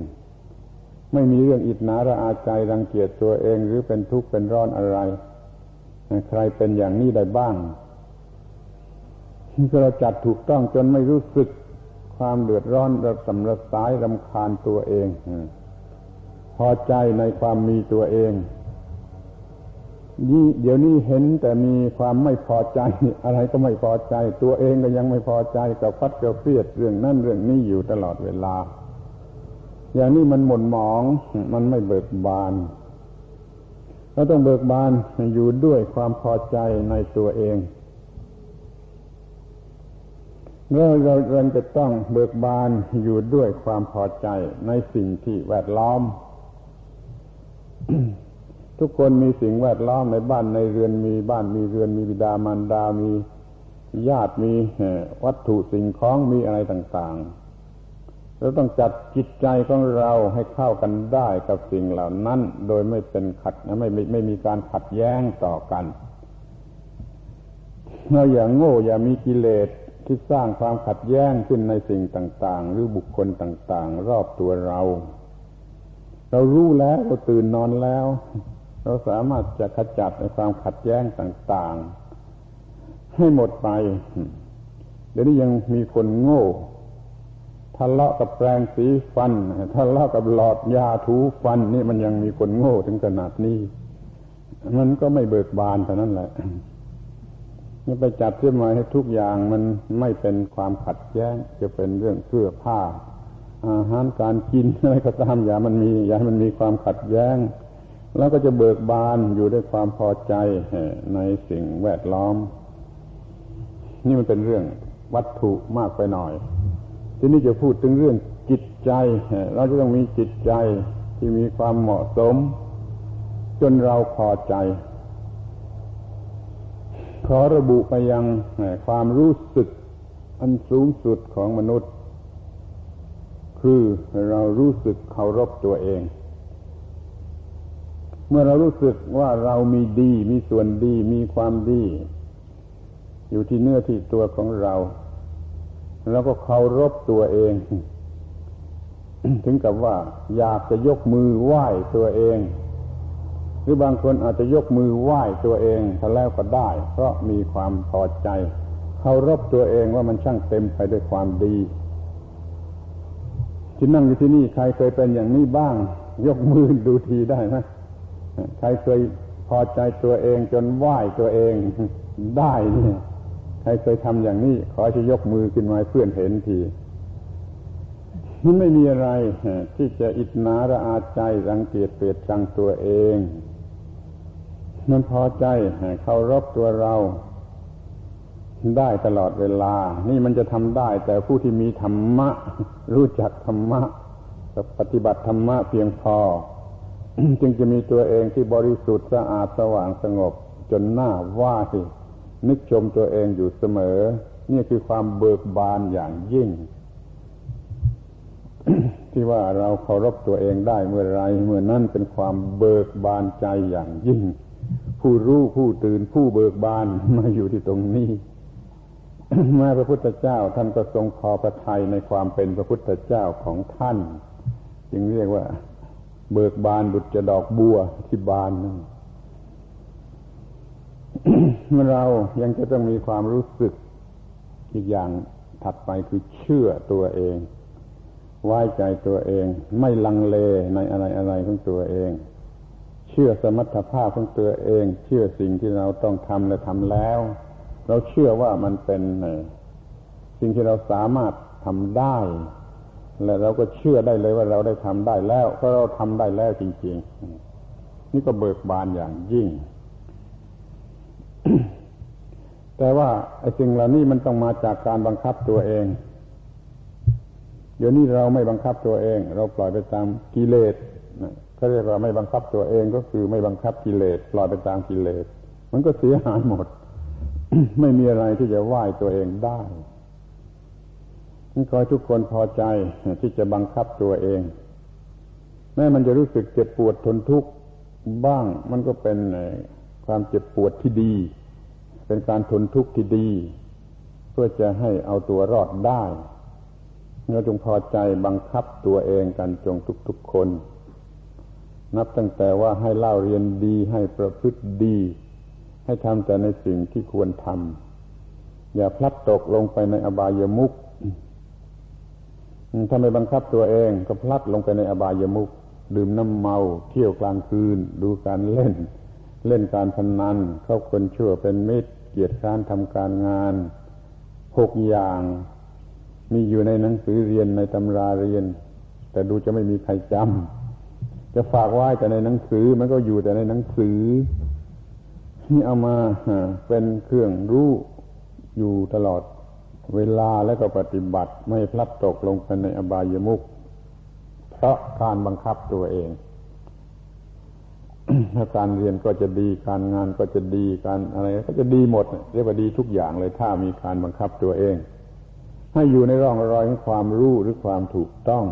ไม่มีเรื่องอิจนาระอาใจรังเกียจตัวเองหรือเป็นทุกข์เป็นร้อนอะไร ใครเป็นอย่างนี้ได้บ้างที่เราจัดถูกต้องจนไม่รู้สึกความเดือดร้อนระสำระสายรำคาญตัวเองพอใจในความมีตัวเองนี่เดี๋ยวนี้เห็นแต่มีความไม่พอใจ อะไรก็ไม่พอใจ ตัวเองก็ยังไม่พอใจกับฟัดกับเฟียดเรื่องนั่นเรื่องนี้อยู่ตลอดเวลา อย่างนี้มันหม่นหมอง มันไม่เบิกบาน เราต้องเบิกบานอยู่ด้วยความพอใจในตัวเองเราเราเราจะต้องเบิกบานอยู่ด้วยความพอใจในสิ่งที่แวดล้อม ทุกคนมีสิ่งแวดล้อมในบ้านในเรือนมีบ้านมีเรือนมีบิดามารดามีญาติมีวัตถุสิ่งของมีอะไรต่าง ๆ เราต้องจัดจิตใจของเราให้เข้ากันได้กับสิ่งเหล่านั้น โดยไม่เป็นขัดไม่ไม่ไม่มีการขัดแย้งต่อกันเราอย่างโง่อย่ามีกิเลสที่สร้างความขัดแย้งขึ้นในสิ่งต่าง ๆ หรือบุคคลต่าง ๆ รอบตัวเรา เรารู้แล้วเราตื่นนอนแล้ว เราสามารถจะขจัดในความขัดแย้งต่าง ๆ ให้หมดไปเดี๋ยวนี้ยังมีคนโง่ ทะเลาะกับแปรงสีฟันทะเลาะกับหลอดยาถูฟัน นี่มันยังมีคนโง่ถึงขนาดนี้ มันก็ไม่เบิกบานเท่านั้นแหละนี่ไปจัดเสื้อมาให้ทุกอย่างมันไม่เป็นความขัดแย้งจะเป็นเรื่องเสื้อผ้า อาหารการกินอะไรก็ตามอย่ามันมีอย่ามันมีความขัดแย้ง แล้วก็จะเบิกบานอยู่ด้วยความพอใจในสิ่งแวดล้อม นี่มันเป็นเรื่องวัตถุมากไปหน่อย ทีนี้จะพูดถึงเรื่องจิตใจ เราจะต้องมีจิตใจที่มีความเหมาะสม จนเราพอใจ ขอระบุไปยังความรู้สึกอันสูงสุดของมนุษย์ คือเรารู้สึกเคารพตัวเอง เมื่อเรารู้สึกว่าเรามีดี มีส่วนดี มีความดี อยู่ที่เนื้อที่ตัวของเรา แล้วก็เคารพตัวเอง ถึงกับว่าอยากจะยกมือไหว้ตัวเอง หรือบางคนอาจจะยกมือไหว้ตัวเองถ้าแล้วก็ได้ เพราะมีความพอใจเคารพตัวเองว่ามันช่างเต็มไปด้วยความดีที่นั่งอยู่ที่นี่ใครเคยเป็นอย่างนี้บ้าง ยกมือดูทีได้ไหมใครเคยพอใจตัวเองจนไหว้ตัวเองได้เนี่ย ครเคยทำอย่างนี้ ขอจะยกมือขึ้นมาเพื่อนเห็นทีมันไม่มีอะไร ที่จะอิจนาระอาใจรังเกียจเปรียดชังตัวเองมันพอใจเคารพตัวเรา ได้ตลอดเวลา นี่มันจะทำได้ แต่ผู้ที่มีธรรมะ รู้จักธรรมะปฏิบัติธรรมะเพียงพอ จึงจะมีตัวเองที่บริสุทธิ์สะอาดสว่างสงบ จนหน้าว่าที นึกชมตัวเองอยู่เสมอ นี่คือความเบิกบานอย่างยิ่ง ที่ว่าเราเคารพตัวเองได้เมื่อไรเมื่อนั่นเป็นความเบิกบานใจอย่างยิ่ง ผู้รู้ผู้ตื่นผู้เบิกบานมาอยู่ที่ตรงนี้แม่พระพุทธเจ้าท่านก็ทรงพอพระทัยในความเป็นพระพุทธเจ้าของท่าน จึงเรียกว่า เบิกบานดุจจะดอกบัวที่บานนั่น เมื่อเรายังจะต้องมีความรู้สึก อีกอย่างถัดไปคือเชื่อตัวเองไว้ใจตัวเอง ไม่ลังเลในอะไรอะไรของตัวเอง เชื่อสมรรถภาพของตัวเอง เชื่อสิ่งที่เราต้องทำและทำแล้ว เราเชื่อว่ามันเป็นสิ่งที่เราสามารถทำได้ และเราก็เชื่อได้เลยว่าเราได้ทำได้แล้วเพราะเราทำได้แล้วจริง ๆ นี่ก็เบิกบานอย่างยิ่ง แต่ว่าไอ้สิ่งเหล่านี้มันต้องมาจากการบังคับตัวเอง เดี๋ยวนี้เราไม่บังคับตัวเอง เราปล่อยไปตามกิเลสเขาเรียกว่าไม่บังคับตัวเองก็คือไม่บังคับกิเลสปล่อยไปตามกิเลส มันก็เสียหายหมด ไม่มีอะไรที่จะไหว้ตัวเองได้ขอทุกคนพอใจที่จะบังคับตัวเอง แม้มันจะรู้สึกเจ็บปวดทนทุกข์บ้าง มันก็เป็นความเจ็บปวดที่ดี เป็นการทนทุกข์ที่ดี เพื่อจะให้เอาตัวรอดได้เราจงพอใจบังคับตัวเองกันจงทุกๆคน นับตั้งแต่ว่าให้เล่าเรียนดีให้ประพฤติดี ให้ทำแต่ในสิ่งที่ควรทำอย่าพลัดตกลงไปในอบายามุขถ้าไม่บังคับตัวเองก็พลัดลงไปในอบายามุขดื่มน้ำเมาเที่ยวกลางคืน ดูการเล่น เล่นการพนนันเข้าคนชั่วเป็นมิตร กียรติการทำการงานหกอย่าง มีอยู่ในหนังสือเรียนในตำราเรียน แต่ดูจะไม่มีใครจำจะฝากไว้แต่ในหนังสือมันก็อยู่แต่ในหนังสือนี่เอามาเป็นเครื่องรู้อยู่ตลอดเวลาและก็ปฏิบัติไม่พลัดตกลงไปในอบายมุขเพราะการบังคับตัวเอง ถ้าการเรียนก็จะดีการงานก็จะดีการอะไรก็จะดีหมด เรียกว่าดีทุกอย่างเลยถ้ามีการบังคับตัวเอง ให้อยู่ในร่องรอยของความรู้หรือความถูกต้อง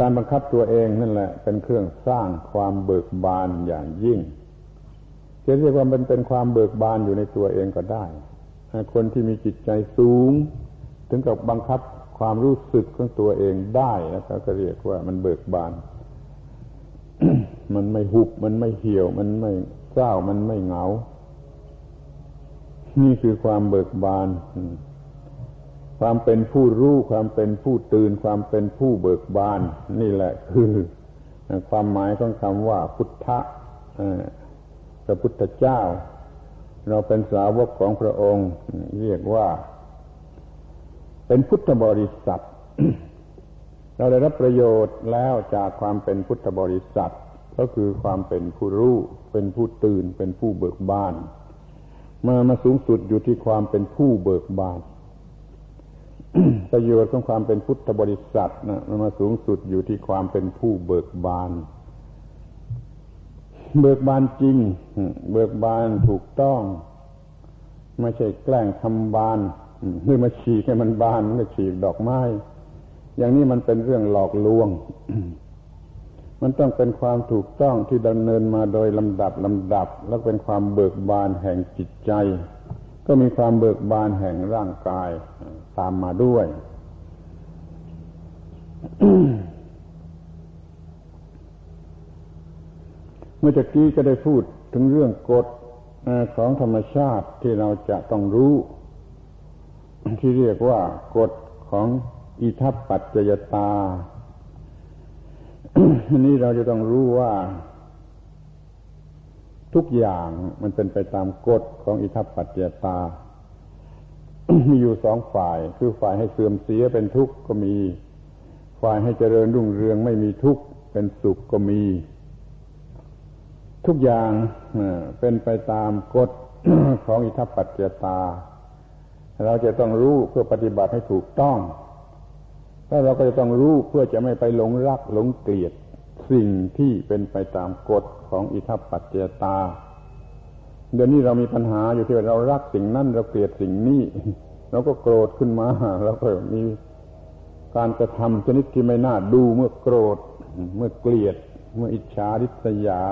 การบังคับตัวเองนั่นแหละ เป็นเครื่องสร้างความเบิกบานอย่างยิ่งจะเรียกว่ามันเป็นความเบิกบานอยู่ในตัวเองก็ได้คนที่มีจิตใจสูง ถึงกับบังคับความรู้สึกของตัวเองได้แล้วก็เรียกว่ามันเบิกบาน มันไม่หุบ มันไม่เหี่ยว มันไม่เศร้า มันไม่เหงา นี่คือความเบิกบาน ความเป็นผู้รู้ ความเป็นผู้ตื่น ความเป็นผู้เบิกบาน นี่แหละคือความหมายของคำว่าพุทธะพระพุทธเจ้า เราเป็นสาวกของพระองค์ เรียกว่า เป็นพุทธบริษัท เราได้รับประโยชน์แล้วจากความเป็นพุทธบริษัท ก็คือความเป็นผู้รู้ เป็นผู้ตื่น เป็นผู้เบิกบาน มามาสูงสุดอยู่ที่ความเป็นผู้เบิกบาน ประโยชน์ของความเป็นพุทธบริษัทนะมันมาสูงสุดอยู่ที่ความเป็นผู้เบิกบาน เบิกบานจริง เบิกบานถูกต้อง ไม่ใช่แกล้งทำบานหรือมาฉีกให้มันบานไม่ฉีกดอกไม้ อย่างนี้มันเป็นเรื่องหลอกลวง มันต้องเป็นความถูกต้องที่ดำเนินมาโดยลำดับลำดับ แล้วเป็นความเบิกบานแห่งจิตใจ ก็มีความเบิกบานแห่งร่างกายตามมาด้วยเมื่อกี้ก็ได้พูดถึงเรื่องกฎของธรรมชาติที่เราจะต้องรู้ ที่เรียกว่ากฎของ อิทัปปัจจยตา นี้เราจะต้องรู้ว่า ทุกอย่างมันเป็นไปตามกฎของอิทัปปัจจยตา มีอยู่สองฝ่าย คือฝ่ายให้เสื่อมเสียเป็นทุกข์ก็มี ฝ่ายให้เจริญรุ่งเรืองไม่มีทุกข์เป็นสุขก็มี ทุกอย่างเป็นไปตามกฎของอิทัปปัจจตา เราจะต้องรู้เพื่อปฏิบัติให้ถูกต้อง แล้วเราก็จะต้องรู้เพื่อจะไม่ไปหลงรักหลงเกลียด สิ่งที่เป็นไปตามกฎของอิทัปปัจเจตา เดี๋ยวนี้เรามีปัญหาอยู่ที่เรารักสิ่งนั้นเราเกลียดสิ่งนี้เราก็โกรธขึ้นมาแล้วก็มีการกระทำชนิดที่ไม่น่าดูเมื่อโกรธ เมื่อเกลียด เมื่ออิจฉาริษยา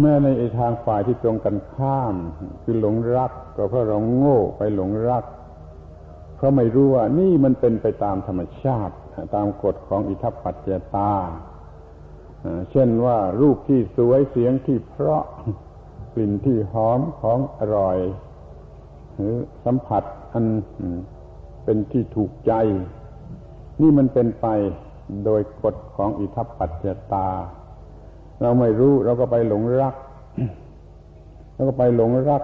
แม้ในทางฝ่ายที่ตรงกันข้าม คือหลงรัก ก็เพราะเราโง่ไปหลงรัก เพราะไม่รู้ว่านี่มันเป็นไปตามธรรมชาติ ตามกฎของอิทัปปัจจตา เช่นว่ารูปที่สวยเสียงที่เพราะกลิ่นที่หอมของอร่อย หรือสัมผัสอันเป็นที่ถูกใจ นี่มันเป็นไปโดยกฎของอิทัปปัจจตา เราไม่รู้เราก็ไปหลงรักเราก็ไปหลงรัก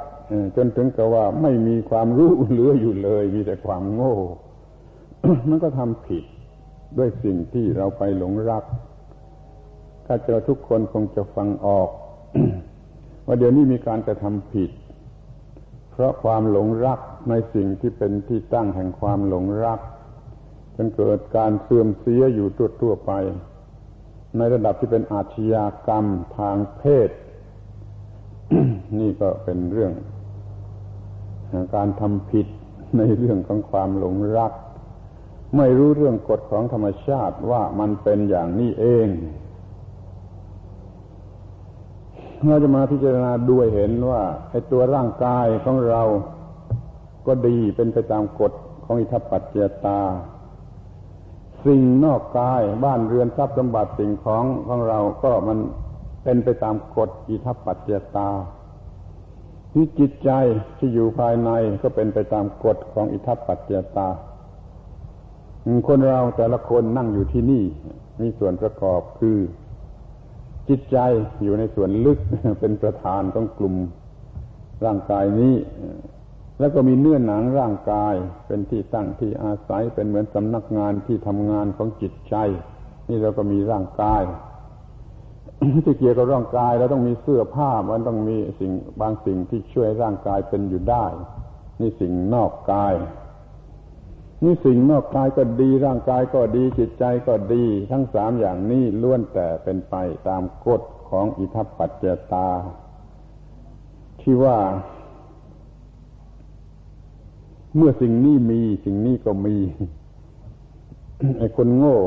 จนถึงกับว่าไม่มีความรู้เหลืออยู่เลย มีแต่ความโง่ มันก็ทำผิดด้วยสิ่งที่เราไปหลงรัก ถ้าเจอทุกคนคงจะฟังออก ว่าเดี๋ยวนี้มีการกระทำผิด เพราะความหลงรักในสิ่งที่เป็นที่ตั้งแห่งความหลงรักจนเกิดการเสื่อมเสียอยู่ทั่วๆไป ในระดับที่เป็นอาชญากรรมทางเพศ นี่ก็เป็นเรื่อง การทำผิดในเรื่องของความหลงรัก ไม่รู้เรื่องกฎของธรรมชาติว่ามันเป็นอย่างนี้เองเราจะมาพิจารณาด้วยเห็นว่าไอ้ตัวร่างกายของเราก็ดีเป็นไปตามกฎของอิทัปปัจเจตา สิ่งนอกกายบ้านเรือนทรัพย์สมบัติสิ่งของของเราก็มันเป็นไปตามกฎอิทัปปัจเจตา ที่จิตใจที่อยู่ภายในก็เป็นไปตามกฎของอิทัปปัจเจตา คนเราแต่ละคนนั่งอยู่ที่นี่ มีส่วนประกอบคือ จิตใจอยู่ในส่วนลึกเป็นประธานของกลุ่มร่างกายนี้ แล้วก็มีเนื้อหนังร่างกาย เป็นที่ตั้งที่อาศัยเป็นเหมือนสำนักงานที่ทำงานของจิตใจ นี่เราก็มีร่างกาย ที่เกี่ยวกับร่างกายเราต้องมีเสื้อผ้ามันต้องมีสิ่งบางสิ่งที่ช่วยร่างกายเป็นอยู่ได้ นี่สิ่งนอกกาย นี่สิ่งนอกกายก็ดีร่างกายก็ดีจิตใจก็ดี ทั้งสามอย่างนี้ล้วนแต่เป็นไปตามกฎของอิทัปปัจเจตา ที่ว่า เมื่อสิ่งนี้มีสิ่งนี้ก็มีไอ้คนโง่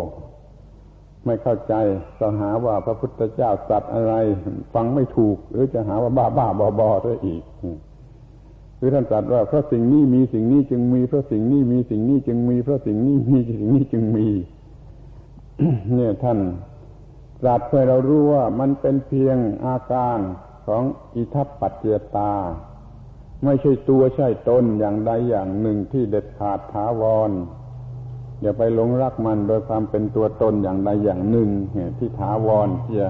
ไม่เข้าใจก็หาว่าพระพุทธเจ้าสัตว์อะไร ฟังไม่ถูก หรือจะหาว่าบ้าบ้าบอบอด้วยอีกคือท่านตรัสว่าเพราะสิ่งนี้มีสิ่งนี้จึงมีเพราะสิ่งนี้มีสิ่งนี้จึงมีเพราะสิ่งนี้มีสิ่งนี้จึงมี เนี่ยท่านตรัสให้เรารู้ว่ามันเป็นเพียงอาการของอิทัปปัจเจตา ไม่ใช่ตัวใช่ตนอย่างใดอย่างหนึ่งที่เด็ดขาดถาวร อย่าไปหลงรักมันโดยความเป็นตัวตนอย่างใดอย่างหนึ่งที่ถาวรที่จะ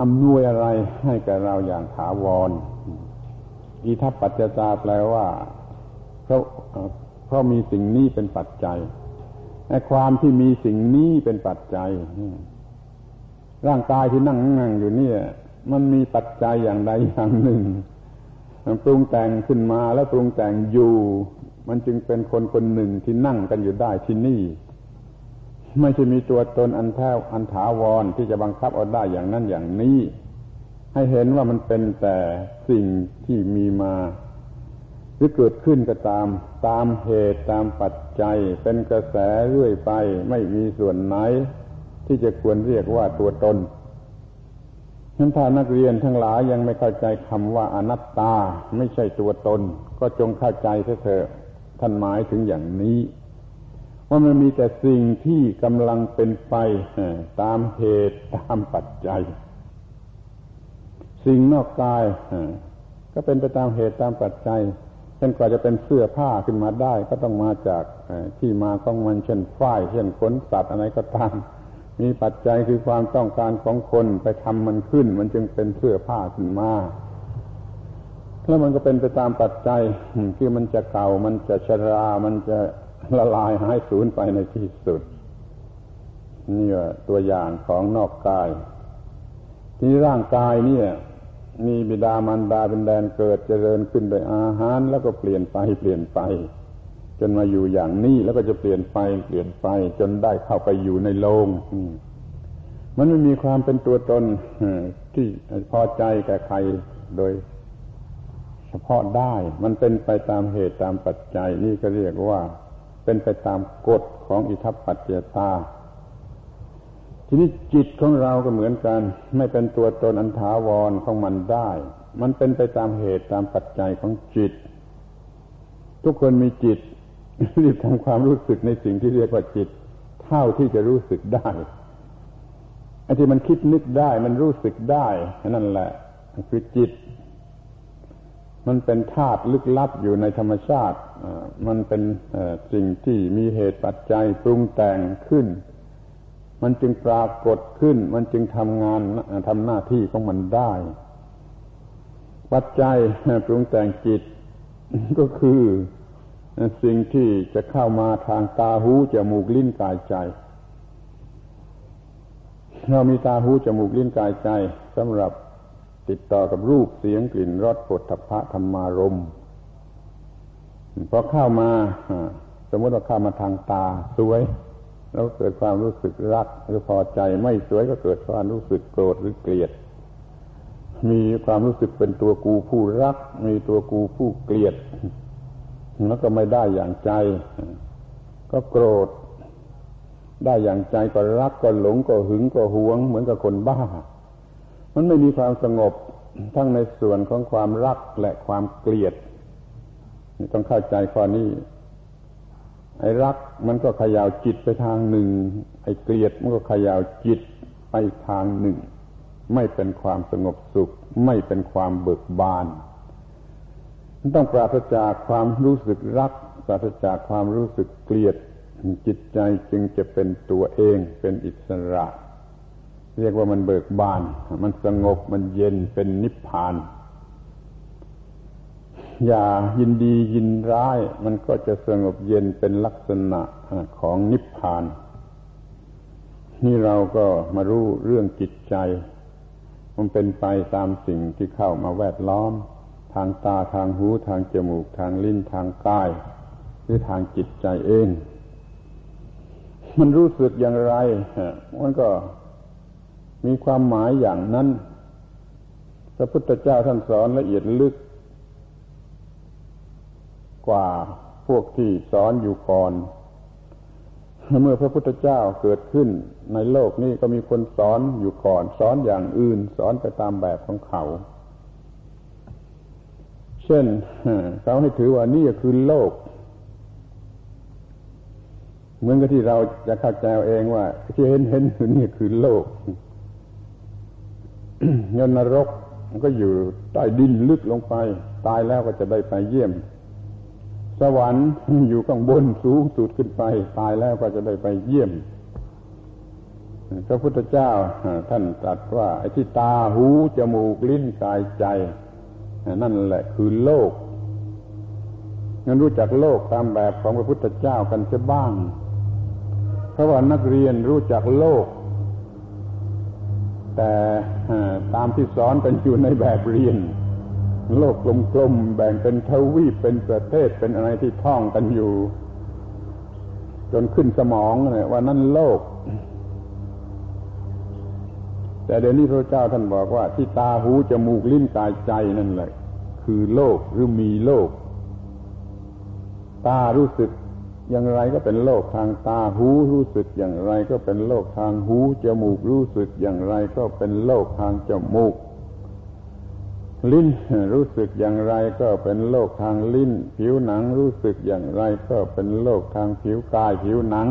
อำนวยอะไรให้แก่เราอย่างถาวรอีทัปปัจจตาแปลว่าเพราะเพราะมีสิ่งนี้เป็นปัจจัยในความที่มีสิ่งนี้เป็นปัจจัย ร่างกายที่นั่งนั่งอยู่นี่มันมีปัจจัยอย่างใดอย่างหนึ่งปรุงแต่งขึ้นมาแล้วปรุงแต่งอยู่ มันจึงเป็นคนคนหนึ่งที่นั่งกันอยู่ได้ที่นี่ ไม่ใช่มีตัวตนอันแท้อันถาวรที่จะบังคับเอาได้อย่างนั้นอย่างนี้ ให้เห็นว่ามันเป็นแต่สิ่งที่มีมาหรือเกิดขึ้นก็ตาม ตามเหตุตามปัจจัย เป็นกระแสเรื่อยไป ไม่มีส่วนไหน ที่จะควรเรียกว่าตัวตนฉันถ้านักเรียนทั้งหลายยังไม่เข้าใจคำว่าอนัตตา ไม่ใช่ตัวตน ก็จงเข้าใจเถอะ ท่านหมายถึงอย่างนี้ ว่ามันมีแต่สิ่งที่กำลังเป็นไปตามเหตุตามปัจจัย สิ่งนอกกายก็เป็นไปตามเหตุตามปัจจัยเช่นกว่าจะเป็นเสื้อผ้าขึ้นมาได้ ก็ต้องมาจากที่มาของมันเช่นฝ้ายเช่นขนสัตว์อะไรก็ตามมีปัจจัยคือความต้องการของคนไปทำมันขึ้น มันจึงเป็นเสื้อผ้าขึ้นมา แล้วมันก็เป็นไปตามปัจจัยคือมันจะเก่ามันจะชรา มันจะละลายหายสูญไปในที่สุด นี่ตัวอย่างของนอกกาย ที่ร่างกายเนี่ย มีบิดามารดาเป็นแดนเกิดเจริญขึ้นโดยอาหาร แล้วก็เปลี่ยนไปเปลี่ยนไป จนมาอยู่อย่างนี้แล้วก็จะเปลี่ยนไปเปลี่ยนไป จนได้เข้าไปอยู่ในโลงมันไม่มีความเป็นตัวตนที่พอใจแก่ใครโดย เฉพาะได้ มันเป็นไปตามเหตุตามปัจจัย นี่ก็เรียกว่า เป็นไปตามกฎของอิทัปปัจเจตา ทีนี้จิตของเราก็เหมือนกัน ไม่เป็นตัวตนอันถาวรของมันได้ มันเป็นไปตามเหตุตามปัจจัยของจิต ทุกคนมีจิต รีบทำความรู้สึกในสิ่งที่เรียกว่าจิต เท่าที่จะรู้สึกได้ไอ้ที่มันคิดนึกได้ มันรู้สึกได้นั่นแหละ คือจิต มันเป็นธาตุลึกลับอยู่ในธรรมชาติ มันเป็นสิ่งที่มีเหตุปัจจัยปรุงแต่งขึ้น มันจึงปรากฏขึ้น มันจึงทำงานทำหน้าที่ของมันได้ ปัจจัยปรุงแต่งจิตก็คือสิ่งที่จะเข้ามาทางตาหูจมูกลิ้นกายใจ เรามีตาหูจมูกลิ้นกายใจสำหรับ ติดต่อกับรูปเสียงกลิ่นรสปดทพะธรรมารมพอเข้ามาสมมติว่าเข้ามาทางตาสวย แล้วเกิดความรู้สึกรักหรือพอใจไม่สวยก็เกิดความรู้สึกโกรธหรือเกลียด มีความรู้สึกเป็นตัวกูผู้รัก มีตัวกูผู้เกลียด แล้วก็ไม่ได้อย่างใจ ก็โกรธ ได้อย่างใจก็รักก็หลงก็หึงก็หวง เหมือนกับคนบ้า มันไม่มีความสงบทั้งในส่วนของความรักและความเกลียดต้องเข้าใจข้อนี้ไอ้รักมันก็ขยาวจิตไปทางหนึ่ง ไอ้เกลียดมันก็ขยาวจิตไปทางหนึ่ง ไม่เป็นความสงบสุข ไม่เป็นความเบิกบานมันต้องปราศจากความรู้สึกรัก ปราศจากความรู้สึกเกลียดจิตใจจึงจะเป็นตัวเองเป็นอิสระ เรียกว่ามันเบิกบาน มันสงบมันเย็นเป็นนิพพาน อย่ายินดียินร้าย มันก็จะสงบเย็นเป็นลักษณะของนิพพาน นี่เราก็มารู้เรื่องจิตใจ มันเป็นไปตามสิ่งที่เข้ามาแวดล้อม ทางตาทางหูทางจมูกทางลิ้นทางกาย หรือทางจิตใจเองมันรู้สึกอย่างไร มันก็ มีความหมายอย่างนั้น พระพุทธเจ้าท่านสอนละเอียดลึก กว่าพวกที่สอนอยู่ก่อน เมื่อพระพุทธเจ้าเกิดขึ้นในโลกนี้ก็มีคนสอนอยู่ก่อน สอนอย่างอื่น สอนไปตามแบบของเขา เช่นเขาให้ถือว่านี่คือโลกเหมือนกับที่เราจะเข้าใจเองว่าที่เห็นเห็นนี่คือโลก เงินนรกมันก็อยู่ใต้ดินลึกลงไป ตายแล้วก็จะได้ไปเยี่ยม สวรรค์อยู่ข้างบนสูงสุดขึ้นไป ตายแล้วก็จะได้ไปเยี่ยมพระพุทธเจ้าท่านตรัสว่าไอ้ที่ตาหูจมูกลิ้นกายใจ นั่นแหละคือโลกงั้นรู้จักโลกตามแบบของพระพุทธเจ้ากันจะบ้าง เพราะว่านักเรียนรู้จักโลก แต่ตามที่สอนกันอยู่ในแบบเรียน โลกกลมๆแบ่งเป็นทวีปเป็นประเทศเป็นอะไรที่ท่องกันอยู่ จนขึ้นสมองเลยว่านั่นโลก แต่เดี๋ยวนี้พระเจ้าท่านบอกว่า ที่ตาหูจมูกลิ้นกายใจนั่นแหละ คือโลกหรือมีโลก ตารู้สึก อย่างไรก็เป็นโลกทางตาหูรู้สึกอย่างไรก็เป็นโลกทางหูจมูกรู้สึกอย่างไรก็เป็นโลกทางจมูก ลิ้นรู้สึกอย่างไรก็เป็นโลกทางลิ้น ผิวหนังรู้สึกอย่างไรก็เป็นโลกทางผิวกายผิวหนัง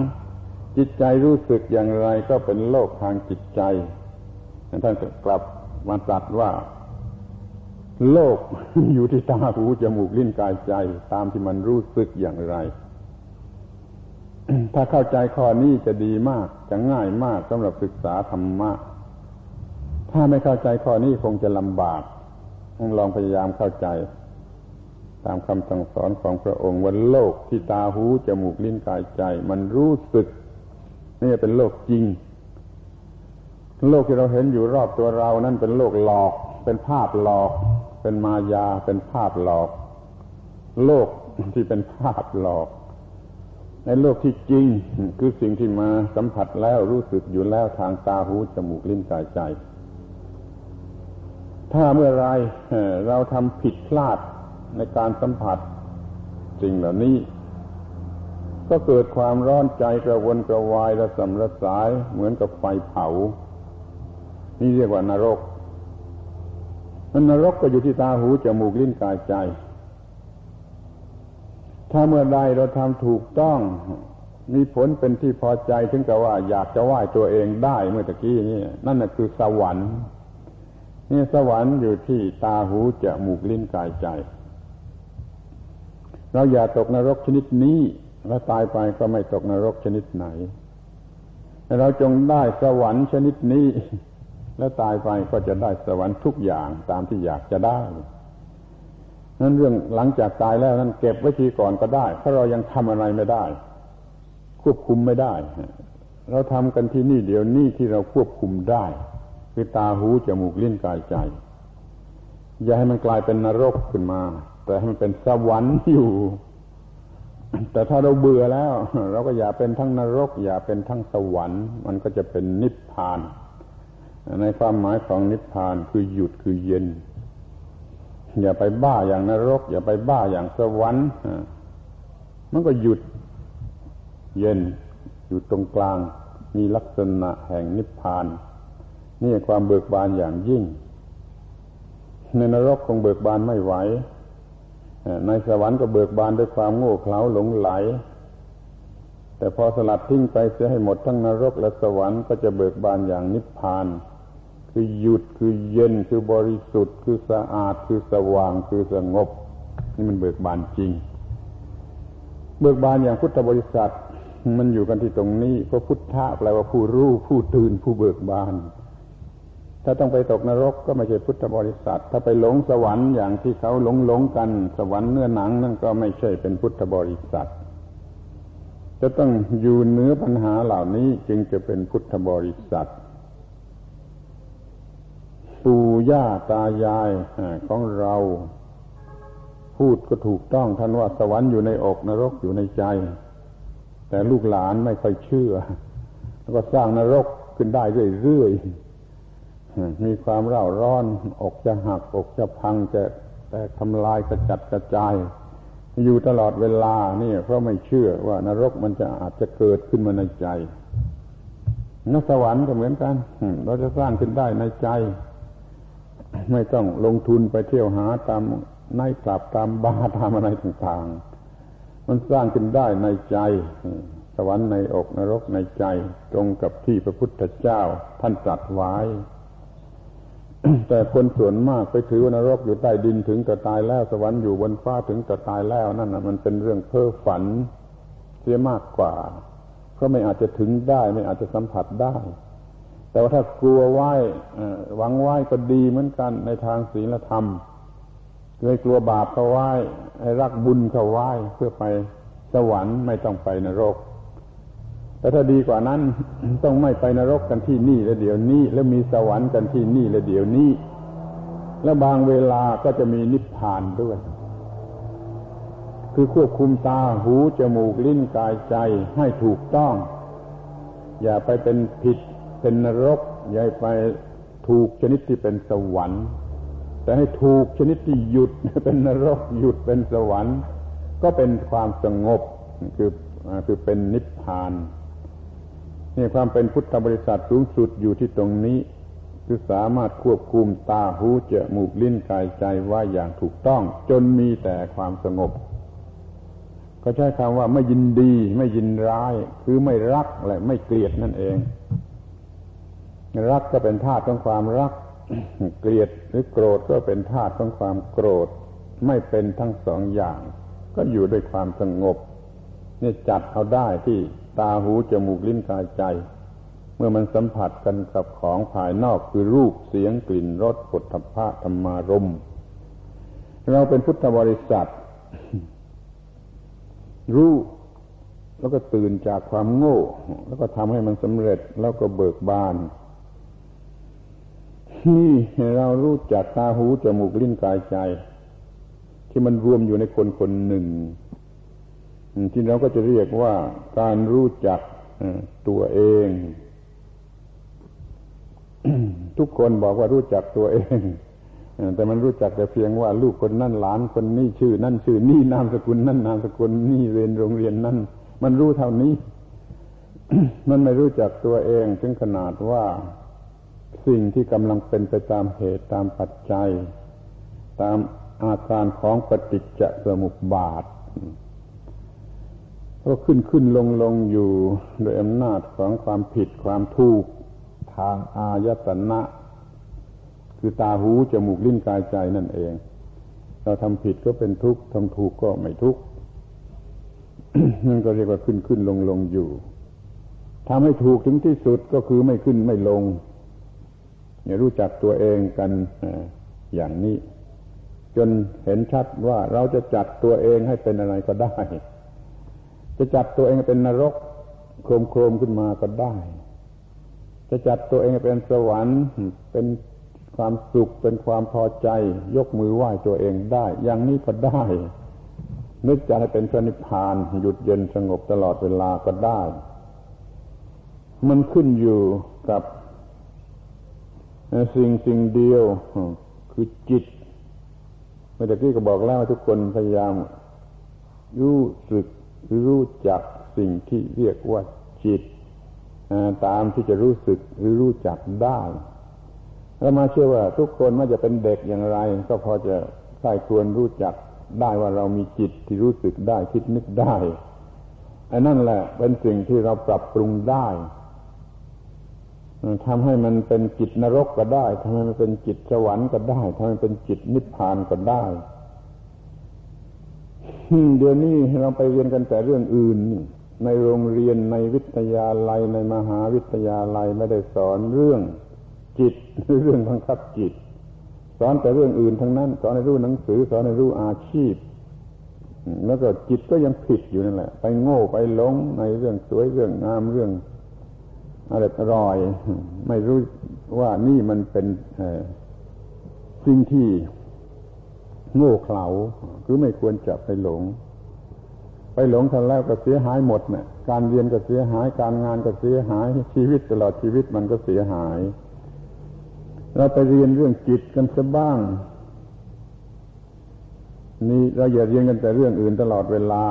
จิตใจรู้สึกอย่างไรก็เป็นโลกทางจิตใจท่านกลับมาตรัสว่าโลกอยู่ที่ตาหูจมูกลิ้นกายใจ ตามที่มันรู้สึกอย่างไร ถ้าเข้าใจข้อนี้จะดีมาก จะง่ายมากสำหรับศึกษาธรรมะ ถ้าไม่เข้าใจข้อนี้คงจะลำบากต้องลองพยายามเข้าใจ ตามคำสั่งสอนของพระองค์ว่าโลกที่ตาหูจมูกลิ้นกายใจ มันรู้สึก นี่เป็นโลกจริง โลกที่เราเห็นอยู่รอบตัวเรานั่นเป็นโลกหลอก เป็นภาพหลอก เป็นมายา เป็นภาพหลอก โลกที่เป็นภาพหลอก ในโลกที่จริง คือสิ่งที่มาสัมผัสแล้วรู้สึกอยู่แล้วทางตาหูจมูกลิ้นกายใจ ถ้าเมื่อไรเราทำผิดพลาดในการสัมผัสสิ่งเหล่านี้ ก็เกิดความร้อนใจกระวนกระวายระสำระสายเหมือนกับไฟเผา นี่เรียกว่านรกมันนรกก็อยู่ที่ตาหูจมูกลิ้นกายใจ ถ้าเมื่อใดเราทำถูกต้อง มีผลเป็นที่พอใจถึงกับว่า อยากจะไหว้ตัวเองได้เมื่อตะกี้นี่นั่นคือสวรรค์นี่สวรรค์อยู่ที่ตาหูจมูกลิ้นกายใจ เราอย่าตกนรกชนิดนี้แล้วตายไปก็ไม่ตกนรกชนิดไหน เราจงได้สวรรค์ชนิดนี้ แล้วตายไปก็จะได้สวรรค์ทุกอย่างตามที่อยากจะได้ นั้นเรื่องหลังจากตายแล้วนั้นเก็บไว้ทีก่อนก็ได้เพราเรายังทำอะไรไม่ได้ ควบคุมไม่ได้ เราทำกันที่นี่เดี๋ยวนี้ที่เราควบคุมได้ คือตาหูจมูกลิ้นกายใจ อย่าให้มันกลายเป็นนรกขึ้นมา แต่ให้มันเป็นสวรรค์อยู่ แต่ถ้าเราเบื่อแล้ว เราก็อย่าเป็นทั้งนรก อย่าเป็นทั้งสวรรค์ มันก็จะเป็นนิพพาน ในความหมายของนิพพานคือหยุดคือเย็น อย่าไปบ้าอย่างนรก อย่าไปบ้าอย่างสวรรค์มันก็หยุดเย็นอยู่ตรงกลาง มีลักษณะแห่งนิพพาน นี่ความเบิกบานอย่างยิ่ง ในนรกคงเบิกบานไม่ไหวในสวรรค์ก็เบิกบานด้วยความโง่เขลาหลงไหล แต่พอสลัดทิ้งไปเสียให้หมดทั้งนรกและสวรรค์ก็จะเบิกบานอย่างนิพพาน คือหยุดคือเย็นคือบริสุทธิ์ คือสะอาดคือสว่างคือสงบ นี่มันเบิกบานจริง เบิกบานอย่างพุทธบริษัท มันอยู่กันที่ตรงนี้เพราะพุทธะแปลว่าผู้รู้ผู้ตื่นผู้เบิกบาน ถ้าต้องไปตกนรกก็ไม่ใช่พุทธบริษัท ถ้าไปหลงสวรรค์อย่างที่เขาหลงหลงกันสวรรค์เนื้อหนังนั่นก็ไม่ใช่เป็นพุทธบริษัทจะต้องอยู่เนื้อปัญหาเหล่านี้จึงจะเป็นพุทธบริษัท ปู่ย่าตายายของเรา พูดก็ถูกต้องท่านว่าสวรรค์อยู่ในอกนรกอยู่ในใจ แต่ลูกหลานไม่ค่อยเชื่อ แล้วก็สร้างนรกขึ้นได้เรื่อยๆมีความเร่าร้อน อกจะหัก อกจะพังจะแต่ทำลายกระจัดกระจาย อยู่ตลอดเวลานี่เพราะไม่เชื่อว่านรกมันจะอาจจะเกิดขึ้นมาในใจนสวรรค์ก็เหมือนกัน เราจะสร้างขึ้นได้ในใจ ไม่ต้องลงทุนไปเที่ยวหาตามในกลับตามบาตามอะไรต่างๆ มันสร้างขึ้นได้ในใจ สวรรค์ในอกนรกในใจ ตรงกับที่พระพุทธเจ้าท่านตรัสไว้ แต่คนส่วนมากไปถือว่านรกอยู่ใต้ดินถึงจะตายแล้ว สวรรค์อยู่บนฟ้าถึงจะตายแล้วนั่นนะมันเป็นเรื่องเพ้อฝันเสียมากกว่าเพราะไม่อาจจะถึงได้ ไม่อาจจะสัมผัสได้ แต่ว่าถ้ากลัวไหวหวังไหวก็ดีเหมือนกันในทางศีลธรรมเคยกลัวบาปก็ไหวให้รักบุญก็ไหว้เพื่อไปสวรรค์ไม่ต้องไปนรก แต่ถ้าดีกว่านั้นต้องไม่ไปนรกกันที่นี่และเดี๋ยวนี้ แล้วมีสวรรค์กันที่นี่และเดี๋ยวนี้ แล้วบางเวลาก็จะมีนิพพานด้วย คือควบคุมตาหูจมูกลิ้นกายใจให้ถูกต้อง อย่าไปเป็นผิด เป็นนรกอย่าไปถูกชนิดที่เป็นสวรรค์ แต่ให้ถูกชนิดที่หยุดเป็นนรกหยุดเป็นสวรรค์ ก็เป็นความสงบคือคือเป็นนิพพานนี่ความเป็นพุทธบริษัทสูงสุดอยู่ที่ตรงนี้ คือสามารถควบคุมตาหูจมูกลิ้นกายใจว่าอย่างถูกต้อง จนมีแต่ความสงบ ก็ใช้คำว่าไม่ยินดี ไม่ยินร้าย คือไม่รักและไม่เกลียดนั่นเอง รักก็เป็นธาตุของความรัก เกลียดหรือโกรธก็เป็นธาตุของความโกรธ ไม่เป็นทั้งสองอย่าง ก็อยู่ด้วยความสงบนี่จัดเอาได้ที่ตาหูจมูกลิ้นกายใจ เมื่อมันสัมผัสกันกับของภายนอกคือรูปเสียงกลิ่นรสผลทพะธรรมารมเราเป็นพุทธบริษัท รู้แล้วก็ตื่นจากความโง่ แล้วก็ทำให้มันสำเร็จแล้วก็เบิกบาน นี่เรารู้จักตาหูจมูกลิ้นกายใจ ที่มันรวมอยู่ในคนคนหนึ่งที่เราก็จะเรียกว่าการรู้จักตัวเอง ทุกคนบอกว่ารู้จักตัวเองแต่มันรู้จักแต่เพียงว่า ลูกคนนั่นหลานคนนี้ชื่อ นั่นชื่อนี่นามสกุลนั่นนามสกุลนี่เรียนโรงเรียนนั่นมันรู้เท่านี้ มันไม่รู้จักตัวเอง ถึงขนาดว่า สิ่งที่กำลังเป็นไปตามเหตุตามปัจจัย ตามอาการของปฏิจจสมุปบาทก็ขึ้นขึ้นลงลงอยู่โดยอำนาจของความผิดความถูกทางอายตนะ คือตาหูจมูกลิ้นกายใจนั่นเอง เราทำผิดก็เป็นทุกข์ทำถูกก็ไม่ทุกข์นั่นก็เรียกว่าขึ้นขึ้นลงลงอยู่ทำให้ถูกถึงที่สุดก็คือไม่ขึ้นไม่ลง รู้จักตัวเองกันอย่างนี้ จนเห็นชัดว่าเราจะจัดตัวเองให้เป็นอะไรก็ได้ จะจัดตัวเองเป็นนรกโครมโครมขึ้นมาก็ได้ จะจัดตัวเองเป็นสวรรค์เป็นความสุขเป็นความพอใจ ยกมือไหว้ตัวเองได้ อย่างนี้ก็ได้ นึกจะให้เป็นพระนิพพาน หยุดเย็นสงบตลอดเวลาก็ได้ มันขึ้นอยู่กับ สิ่งสิ่งเดียว คือจิตเมื่อกี้ก็บอกแล้วทุกคนพยายาม รู้สึกรู้จักสิ่งที่เรียกว่าจิต ตามที่จะรู้สึกหรือรู้จักได้แล้วมาเชื่อว่าทุกคนไม่จะเป็นเด็กอย่างไร ก็พอจะใครควรรู้จักได้ว่าเรามีจิตที่รู้สึกได้คิดนึกได้ไอ้นั่นแหละเป็นสิ่งที่เราปรับปรุงได้ ทำให้มันเป็นจิตนรกก็ได้ทำให้มันเป็นจิตสวรรค์ก็ได้ทำให้เป็นจิตนิพพานก็ได้เดี๋ยวนี้เราไปเรียนกันแต่เรื่องอื่น ในโรงเรียนในวิทยาลัยในมหาวิทยาลัยไม่ได้สอนเรื่องจิตเรื่องบังคับจิต สอนแต่เรื่องอื่นทั้งนั้น สอนในรู้หนังสือ สอนในรู้อาชีพ แล้วก็จิตก็ยังผิดอยู่นั่นแหละ ไปโง่ไปหลงในเรื่องสวยเรื่องงามเรื่อง อร่อย ไม่รู้ว่านี่มันเป็นสิ่งที่โง่เขลาคือไม่ควรจะไปหลง ไปหลงทันแล้วก็เสียหายหมดเนะ่ยการเรียนก็เสียหาย การงานก็เสียหาย ชีวิตตลอดชีวิตมันก็เสียหาย เราไปเรียนเรื่องจิตกันซะบ้าง นี่เราอย่าเรียนกันแต่เรื่องอื่นตลอดเวลา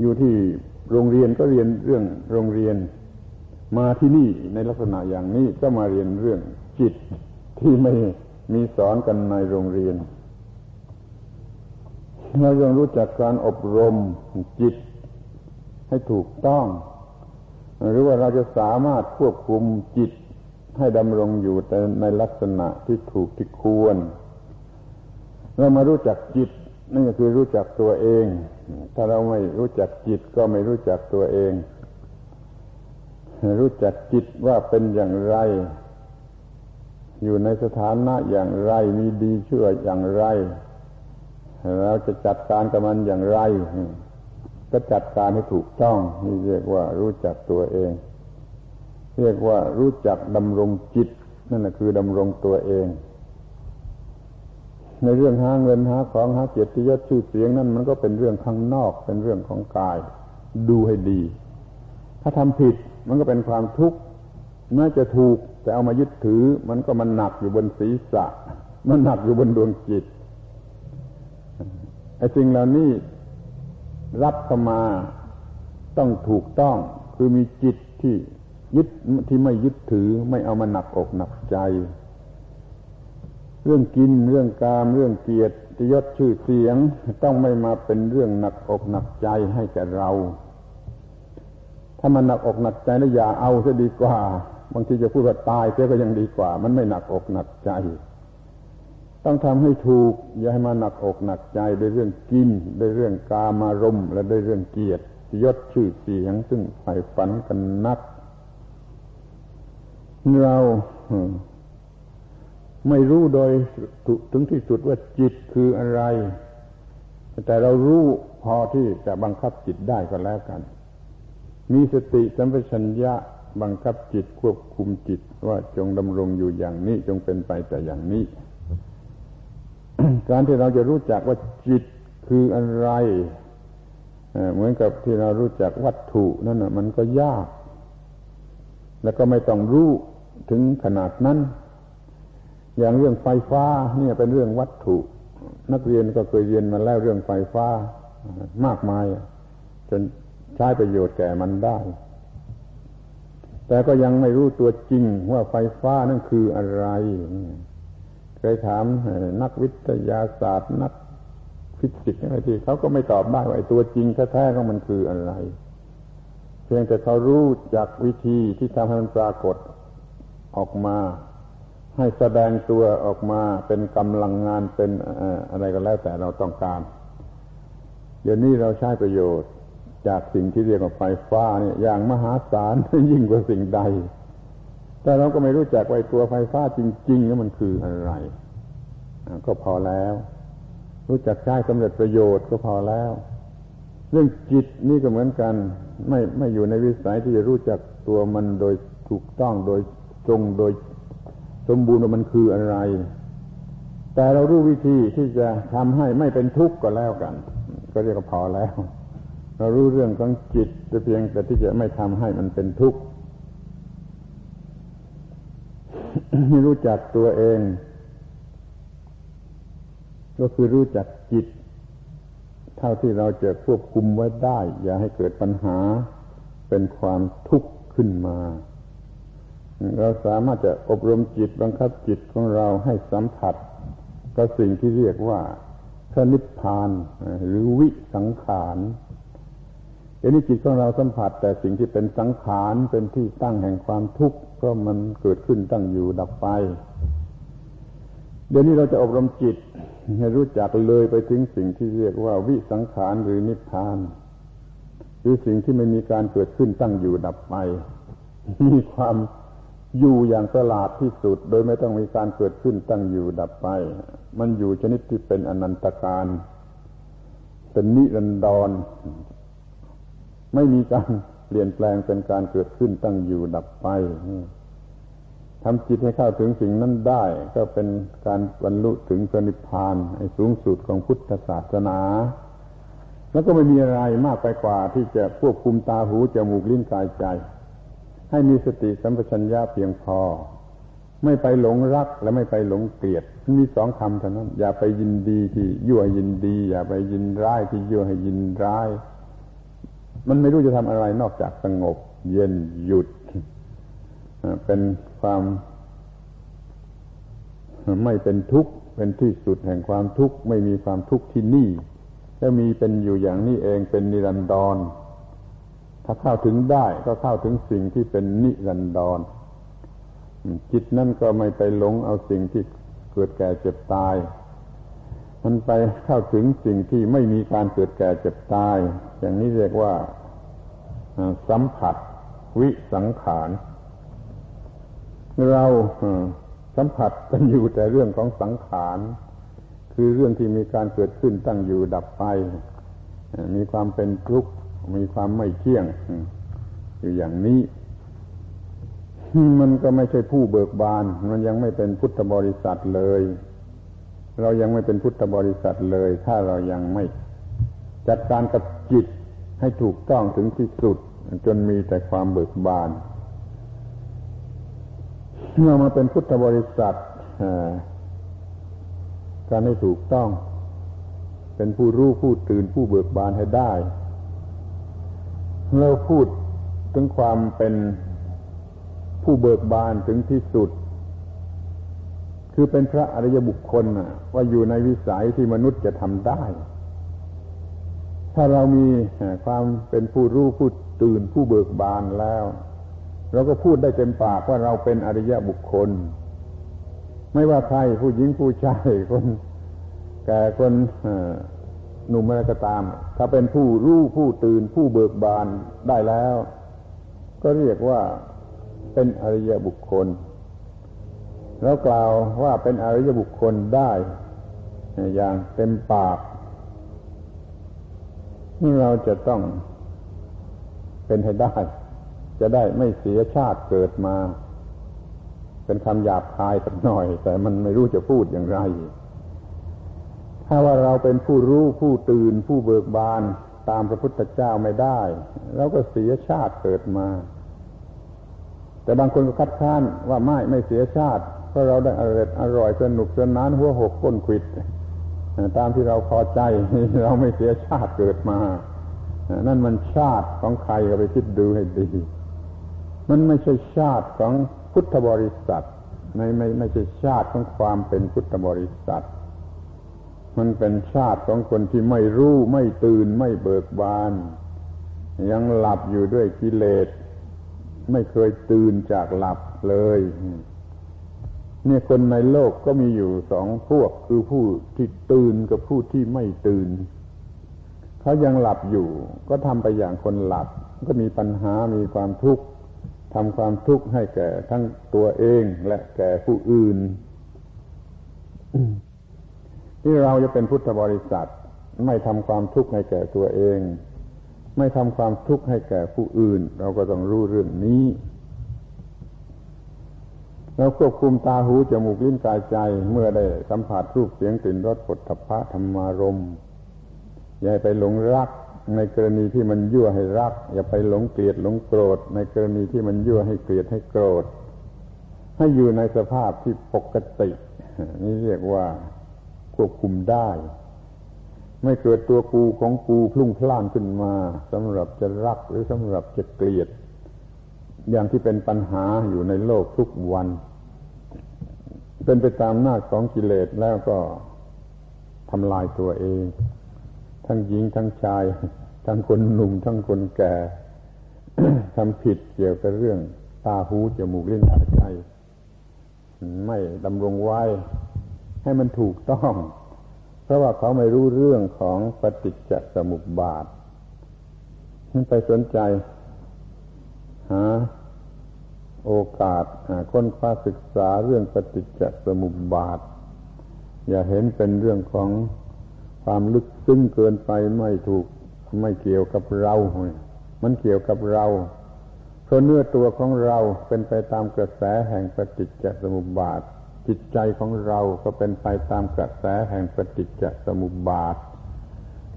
อยู่ที่ โรงเรียนก็เรียนเรื่องโรงเรียน มาที่นี่ในลักษณะอย่างนี้ก็มาเรียนเรื่องจิตที่ไม่มีสอนกันในโรงเรียนเรายังรู้จักการอบรมจิตให้ถูกต้อง หรือว่าเราจะสามารถควบคุมจิตให้ดำรงอยู่แต่ในลักษณะที่ถูกที่ควร เรามารู้จักจิตนั่นก็คือรู้จักตัวเอง ถ้าเราไม่รู้จักจิตก็ไม่รู้จักตัวเอง รู้จักจิตว่าเป็นอย่างไร อยู่ในสถานะอย่างไรมีดีชั่วอย่างไรเราจะจัดการกับมันอย่างไร ก็จัดการให้ถูกต้องนี่เรียกว่ารู้จักตัวเอง เรียกว่ารู้จักดำรงจิต นั่นแหละคือดำรงตัวเอง ในเรื่องหาเงินหาของหาเกียรติยศชื่อเสียงนั่นมันก็เป็นเรื่องข้างนอก เป็นเรื่องของกาย ดูให้ดี ถ้าทำผิดมันก็เป็นความทุกข์แม้จะถูกแต่เอามายึดถือ มันก็มันหนักอยู่บนศีรษะ มันหนักอยู่บนดวงจิตไอ้สิ่งเหล่านี้รับเข้ามาต้องถูกต้อง คือมีจิตที่ยึดที่ไม่ยึดถือไม่เอามาหนักอกหนักใจ เรื่องกินเรื่องกามเรื่องเกียรติยศชื่อเสียง ต้องไม่มาเป็นเรื่องหนักอกหนักใจให้แก่เรา ถ้ามันหนักอกหนักใจแล้วอย่าเอาซะดีกว่า บางทีจะพูดว่าตายเสียก็ยังดีกว่า มันไม่หนักอกหนักใจ ต้องทำให้ถูก อย่าให้มาหนักอกหนักใจด้วยเรื่องกินด้วยเรื่องกามารมและด้วยเรื่องเกียรติยศชื่อเสียง ซึ่งใฝ่ฝันกันนัก เรา ไม่รู้โดยถึงที่สุดว่าจิตคืออะไร แต่เรารู้พอที่จะบังคับจิตได้ก็แล้วกัน มีสติสัมปชัญญะบังคับจิตควบคุมจิตว่าจงดำรงอยู่อย่างนี้จงเป็นไปแต่อย่างนี้ การที่เราจะรู้จักว่าจิตคืออะไรเหมือนกับที่เรารู้จักวัตถุนั่นนะมันก็ยาก แล้วก็ไม่ต้องรู้ถึงขนาดนั้น อย่างเรื่องไฟฟ้าเนี่ยเป็นเรื่องวัตถุ นักเรียนก็เคยเรียนมาแล้วเรื่องไฟฟ้ามากมาย จนใช้ประโยชน์แก่มันได้ แต่ก็ยังไม่รู้ตัวจริงว่าไฟฟ้านั่นคืออะไรเคยถามนักวิทยาศาสตร์นักฟิสิกส์อะไรที่เขาก็ไม่ตอบได้ว่าตัวจริงแท้ๆของมันคืออะไร เพียงแต่เขารู้จากวิธีที่ทำให้มันปรากฏออกมา ให้แสดงตัวออกมาเป็นกำลังงานเป็นอะไรก็แล้วแต่เราต้องการ เดี๋ยวนี้เราใช้ประโยชน์ จากสิ่งที่เรียกว่าไฟฟ้าเนี่ยอย่างมหาศาลยิ่งกว่าสิ่งใด แต่เราก็ไม่รู้จักว่าตัวไฟฟ้าจริงๆแล้วมันคืออะไร ก็พอแล้ว รู้จักใช้สำเร็จประโยชน์ก็พอแล้ว เรื่องจิตนี่ก็เหมือนกัน ไม่ไม่อยู่ในวิสัยที่จะรู้จักตัวมันโดยถูกต้องโดยตรงโดย สมบูรณ์ว่ามันคืออะไร แต่เรารู้วิธีที่จะทำให้ไม่เป็นทุกข์ก็แล้วกัน ก็เรียกว่าพอแล้ว เรารู้เรื่องของจิตแต่เพียงแต่ที่จะไม่ทำให้มันเป็นทุกข์รู้จักตัวเอง ก็คือรู้จักจิต เท่าที่เราจะควบคุมไว้ได้ อย่าให้เกิดปัญหาเป็นความทุกข์ขึ้นมา เราสามารถจะอบรมจิตบังคับจิตของเราให้สัมผัสกับสิ่งที่เรียกว่าพระนิพพานหรือวิสังขารเดี๋ยวนี้จิตของเราสัมผัส แต่สิ่งที่เป็นสังขารเป็นที่ตั้งแห่งความทุกข์เพราะมันเกิดขึ้นตั้งอยู่ดับไป เดี๋ยวนี้เราจะอบรมจิตให้รู้จักเลยไปถึงสิ่งที่เรียกว่าวิสังขารหรือนิพพานคือสิ่งที่ไม่มีการเกิดขึ้นตั้งอยู่ดับไป มีความ อยู่อย่างประหลาดที่สุด โดยไม่ต้องมีการเกิดขึ้นตั้งอยู่ดับไป มันอยู่ชนิดที่เป็นอนันตการเป็นนิรันดร ไม่มีการเปลี่ยนแปลงเป็นการเกิดขึ้นตั้งอยู่ดับไปทำจิตให้เข้าถึงสิ่งนั้นได้ ก็เป็นการบรรลุถึงพระนิพพานสูงสุดของพุทธศาสนา แล้วก็ไม่มีอะไรมากไปกว่าที่จะควบคุมตาหูจมูกลิ้นกายใจ ให้มีสติสัมปชัญญะเพียงพอ ไม่ไปหลงรักและไม่ไปหลงเกลียดมีสองคำเท่านั้น อย่าไปยินดีที่ยั่วยินดี อย่าไปยินร้ายที่ยั่วให้ยินร้าย มันไม่รู้จะทำอะไรนอกจากสงบ เย็นหยุดเป็นความ ไม่เป็นทุกข์เป็นที่สุดแห่งความทุกข์ไม่มีความทุกข์ที่นี่ถ้ามีเป็นอยู่อย่างนี้เองเป็นนิรันดร ถ้าเข้าถึงได้ก็เข้าถึงสิ่งที่เป็นนิรันดร จิตนั่นก็ไม่ไปหลงเอาสิ่งที่เกิดแก่เจ็บตาย มันไปเข้าถึงสิ่งที่ไม่มีการเกิดแก่เจ็บตาย อย่างนี้เรียกว่าสัมผัสวิสังขาร เราสัมผัสกันอยู่แต่เรื่องของสังขาร คือเรื่องที่มีการเกิดขึ้นตั้งอยู่ดับไป มีความเป็นทุกข์ มีความไม่เที่ยงอยู่อย่างนี้ มันก็ไม่ใช่ผู้เบิกบาน มันยังไม่เป็นพุทธบริษัทเลย เรายังไม่เป็นพุทธบริษัทเลย ถ้าเรายังไม่ จัดการกับจิตให้ถูกต้องถึงที่สุด จนมีแต่ความเบิกบานเมื่อมาเป็นพุทธบริษัทการให้ถูกต้อง เป็นผู้รู้ผู้ตื่นผู้เบิกบานให้ได้ เราพูดถึงความเป็นผู้เบิกบานถึงที่สุด คือเป็นพระอริยบุคคลว่าอยู่ในวิสัยที่มนุษย์จะทำได้ ถ้าเรามีความเป็นผู้รู้ผู้ตื่นผู้เบิกบานแล้วเราก็พูดได้เต็มปากว่าเราเป็นอริยบุคคล ไม่ว่าใครผู้หญิงผู้ชายคนแก่คน หนุ่มอะไรก็ตาม ถ้าเป็นผู้รู้ผู้ตื่นผู้เบิกบานได้แล้ว ก็เรียกว่าเป็นอริยบุคคล แล้วกล่าวว่าเป็นอริยบุคคลได้อย่างเต็มปากนี่เราจะต้องเป็นให้ได้ จะได้ไม่เสียชาติเกิดมา เป็นคำหยาบคายสักหน่อย แต่มันไม่รู้จะพูดอย่างไร ถ้าว่าเราเป็นผู้รู้ผู้ตื่นผู้เบิกบานตามพระพุทธเจ้าไม่ได้เราก็เสียชาติเกิดมา แต่บางคนก็คัดค้านว่าไม่ไม่เสียชาติ เพราะเราได้อร่อยอร่อยสนุกสนานหัวหกก้นขิด ตามที่เราพอใจเราไม่เสียชาติเกิดมา นั่นมันชาติของใครก็ไปคิดดูให้ดี มันไม่ใช่ชาติของพุทธบริษัทไม่ไม่ไม่ใช่ชาติของความเป็นพุทธบริษัท มันเป็นชาติของคนที่ไม่รู้ไม่ตื่นไม่เบิกบาน ยังหลับอยู่ด้วยกิเลส ไม่เคยตื่นจากหลับเลยเนี่ยคนในโลกก็มีอยู่สองพวกคือผู้ที่ตื่นกับผู้ที่ไม่ตื่น เขายังหลับอยู่ ก็ทำไปอย่างคนหลับ ก็มีปัญหามีความทุกข์ทำความทุกข์ให้แก่ทั้งตัวเองและแก่ผู้อื่น ที่เราจะเป็นพุทธบริษัท ไม่ทำความทุกข์ให้แก่ตัวเอง ไม่ทำความทุกข์ให้แก่ผู้อื่น เราก็ต้องรู้เรื่องนี้เราควบคุมตาหูจมูกลิ้นกายใจเมื่อได้สัมผัสรูปเสียงกลิ่นรสผลทพะธรรมารมอย่าไปหลงรักในกรณีที่มันยั่วให้รัก อย่าไปหลงเกลียดหลงโกรธ ในกรณีที่มันยั่วให้เกลียดให้โกรธ ให้อยู่ในสภาพที่ปกติ นี่เรียกว่า ควบคุมได้ ไม่เกิดตัวกูของกูพลุ่งพล่านขึ้นมาสำหรับจะรักหรือสำหรับจะเกลียด อย่างที่เป็นปัญหาอยู่ในโลกทุกวัน เป็นไปตามหน้าของกิเลสแล้วก็ทำลายตัวเอง ทั้งหญิงทั้งชาย ทั้งคนหนุ่ม ทั้งคนแก่ทำผิดเกี่ยวกับเรื่องตาหูจมูกเล่นกายใจไม่ดำรงไว้ ให้มันถูกต้อง เพราะว่าเขาไม่รู้เรื่องของปฏิจจสมุปบาทมันไปสนใจ หาโอกาสหาค้นคว้าศึกษาเรื่องปฏิจจสมุปบาท อย่าเห็นเป็นเรื่องของความลึกซึ้งเกินไปไม่ถูกไม่เกี่ยวกับเรา มันเกี่ยวกับเราเพราะเนื้อตัวของเราเป็นไปตามกระแสแห่งปฏิจจสมุปบาท จิตใจของเราก็เป็นไปตามกระแสแห่งปฏิจจสมุปบาท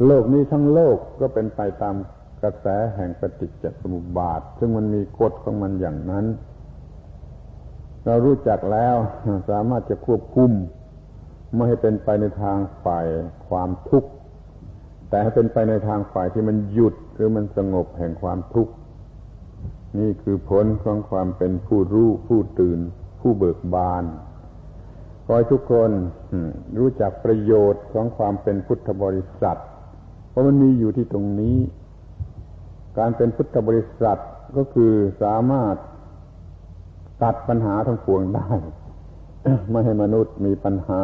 โลกนี้ทั้งโลกก็เป็นไปตามกระแสแห่งปฏิจจสมุปบาท ซึ่งมันมีกฎของมันอย่างนั้น เรารู้จักแล้วสามารถจะควบคุมไม่ให้เป็นไปในทางฝ่ายความทุกข์ แต่ให้เป็นไปในทางฝ่ายที่มันหยุดหรือมันสงบแห่งความทุกข์ นี่คือผลของความเป็นผู้รู้ผู้ตื่น ผู้เบิกบาน ขอให้ทุกคนรู้จักประโยชน์ของความเป็นพุทธบริษัท เพราะมันมีอยู่ที่ตรงนี้ การเป็นพุทธบริษัทก็คือสามารถตัดปัญหาทั้งปวงได้ ไม่ให้มนุษย์มีปัญหา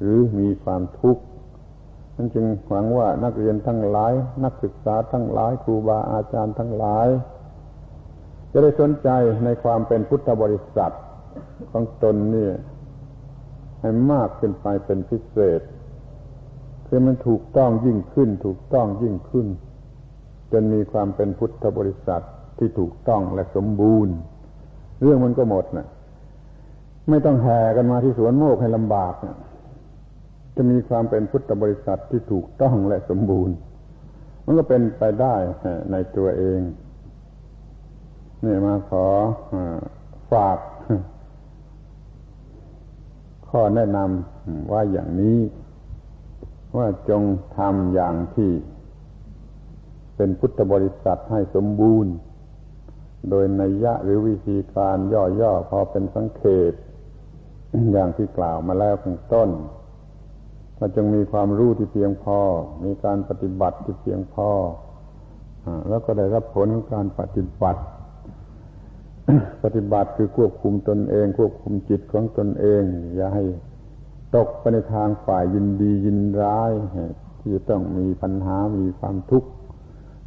หรือมีความทุกข์นั่นจึงหวังว่านักเรียนทั้งหลาย นักศึกษาทั้งหลายครูบาอาจารย์ทั้งหลาย จะได้สนใจในความเป็นพุทธบริษัทของตนนี่ ให้มากขึ้นไปเป็นพิเศษ คือมันถูกต้องยิ่งขึ้น ถูกต้องยิ่งขึ้น จนมีความเป็นพุทธบริษัทที่ถูกต้องและสมบูรณ์ เรื่องมันก็หมดนะไม่ต้องแห่กันมาที่สวนโมกให้ลำบากจะมีความเป็นพุทธบริษัทที่ถูกต้องและสมบูรณ์ มันก็เป็นไปได้ในตัวเองนี่มาขอฝาก ข้อแนะนำว่าอย่างนี้ ว่าจงทำอย่างที่ เป็นพุทธบริษัทให้สมบูรณ์ โดยนัยยะหรือวิธีการย่อๆพอเป็นสังเขต อย่างที่กล่าวมาแล้วข้างต้นก็จงมีความรู้ที่เพียงพอ มีการปฏิบัติที่เพียงพอ แล้วก็ได้รับผลของการปฏิบัติ ปฏิบัติคือควบคุมตนเอง ควบคุมจิตของตนเอง อย่าให้ตกไปในทางฝ่ายยินดียินร้าย ที่จะต้องมีปัญหามีความทุกข์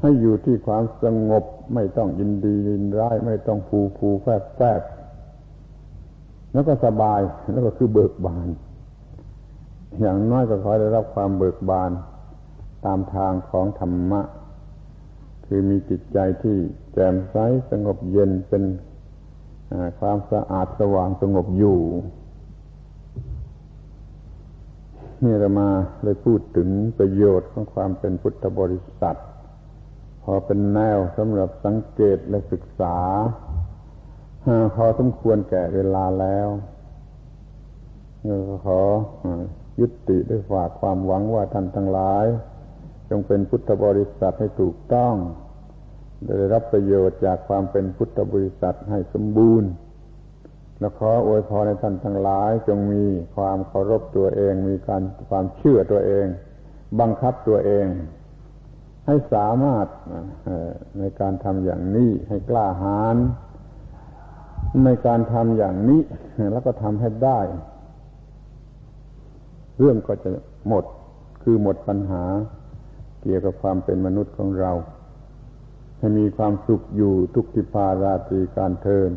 ให้อยู่ที่ความสงบไม่ต้องยินดียินร้าย ไม่ต้องฟูฟูแฟบแฟบแล้วก็สบายแล้วก็คือเบิกบาน อย่างน้อยก็ขอได้รับความเบิกบานตามทางของธรรมะ คือมีจิตใจที่ แจ่มใสสงบเย็นเป็นความสะอาดสว่างสงบอยู่ นี่เรามาเลยพูดถึงประโยชน์ของความเป็นพุทธบริษัท พอเป็นแนวสำหรับสังเกตและศึกษาพอสมควรแก่เวลาแล้วขอยุติด้วยฝากความหวังว่าท่านทั้งหลาย จงเป็นพุทธบริษัทให้ถูกต้อง ได้รับประโยชน์จากความเป็นพุทธบริษัทให้สมบูรณ์ และขออวยพรในท่านทั้งหลายจงมีความเคารพตัวเอง มีการความเชื่อตัวเอง บังคับตัวเอง ให้สามารถในการทำอย่างนี้ให้กล้าหาญในการทำอย่างนี้ แล้วก็ทำให้ได้ เรื่องก็จะหมดคือหมดปัญหา เกี่ยวกับความเป็นมนุษย์ของเรา มีความสุขอยู่ทุกทิพาราตรีการเทิน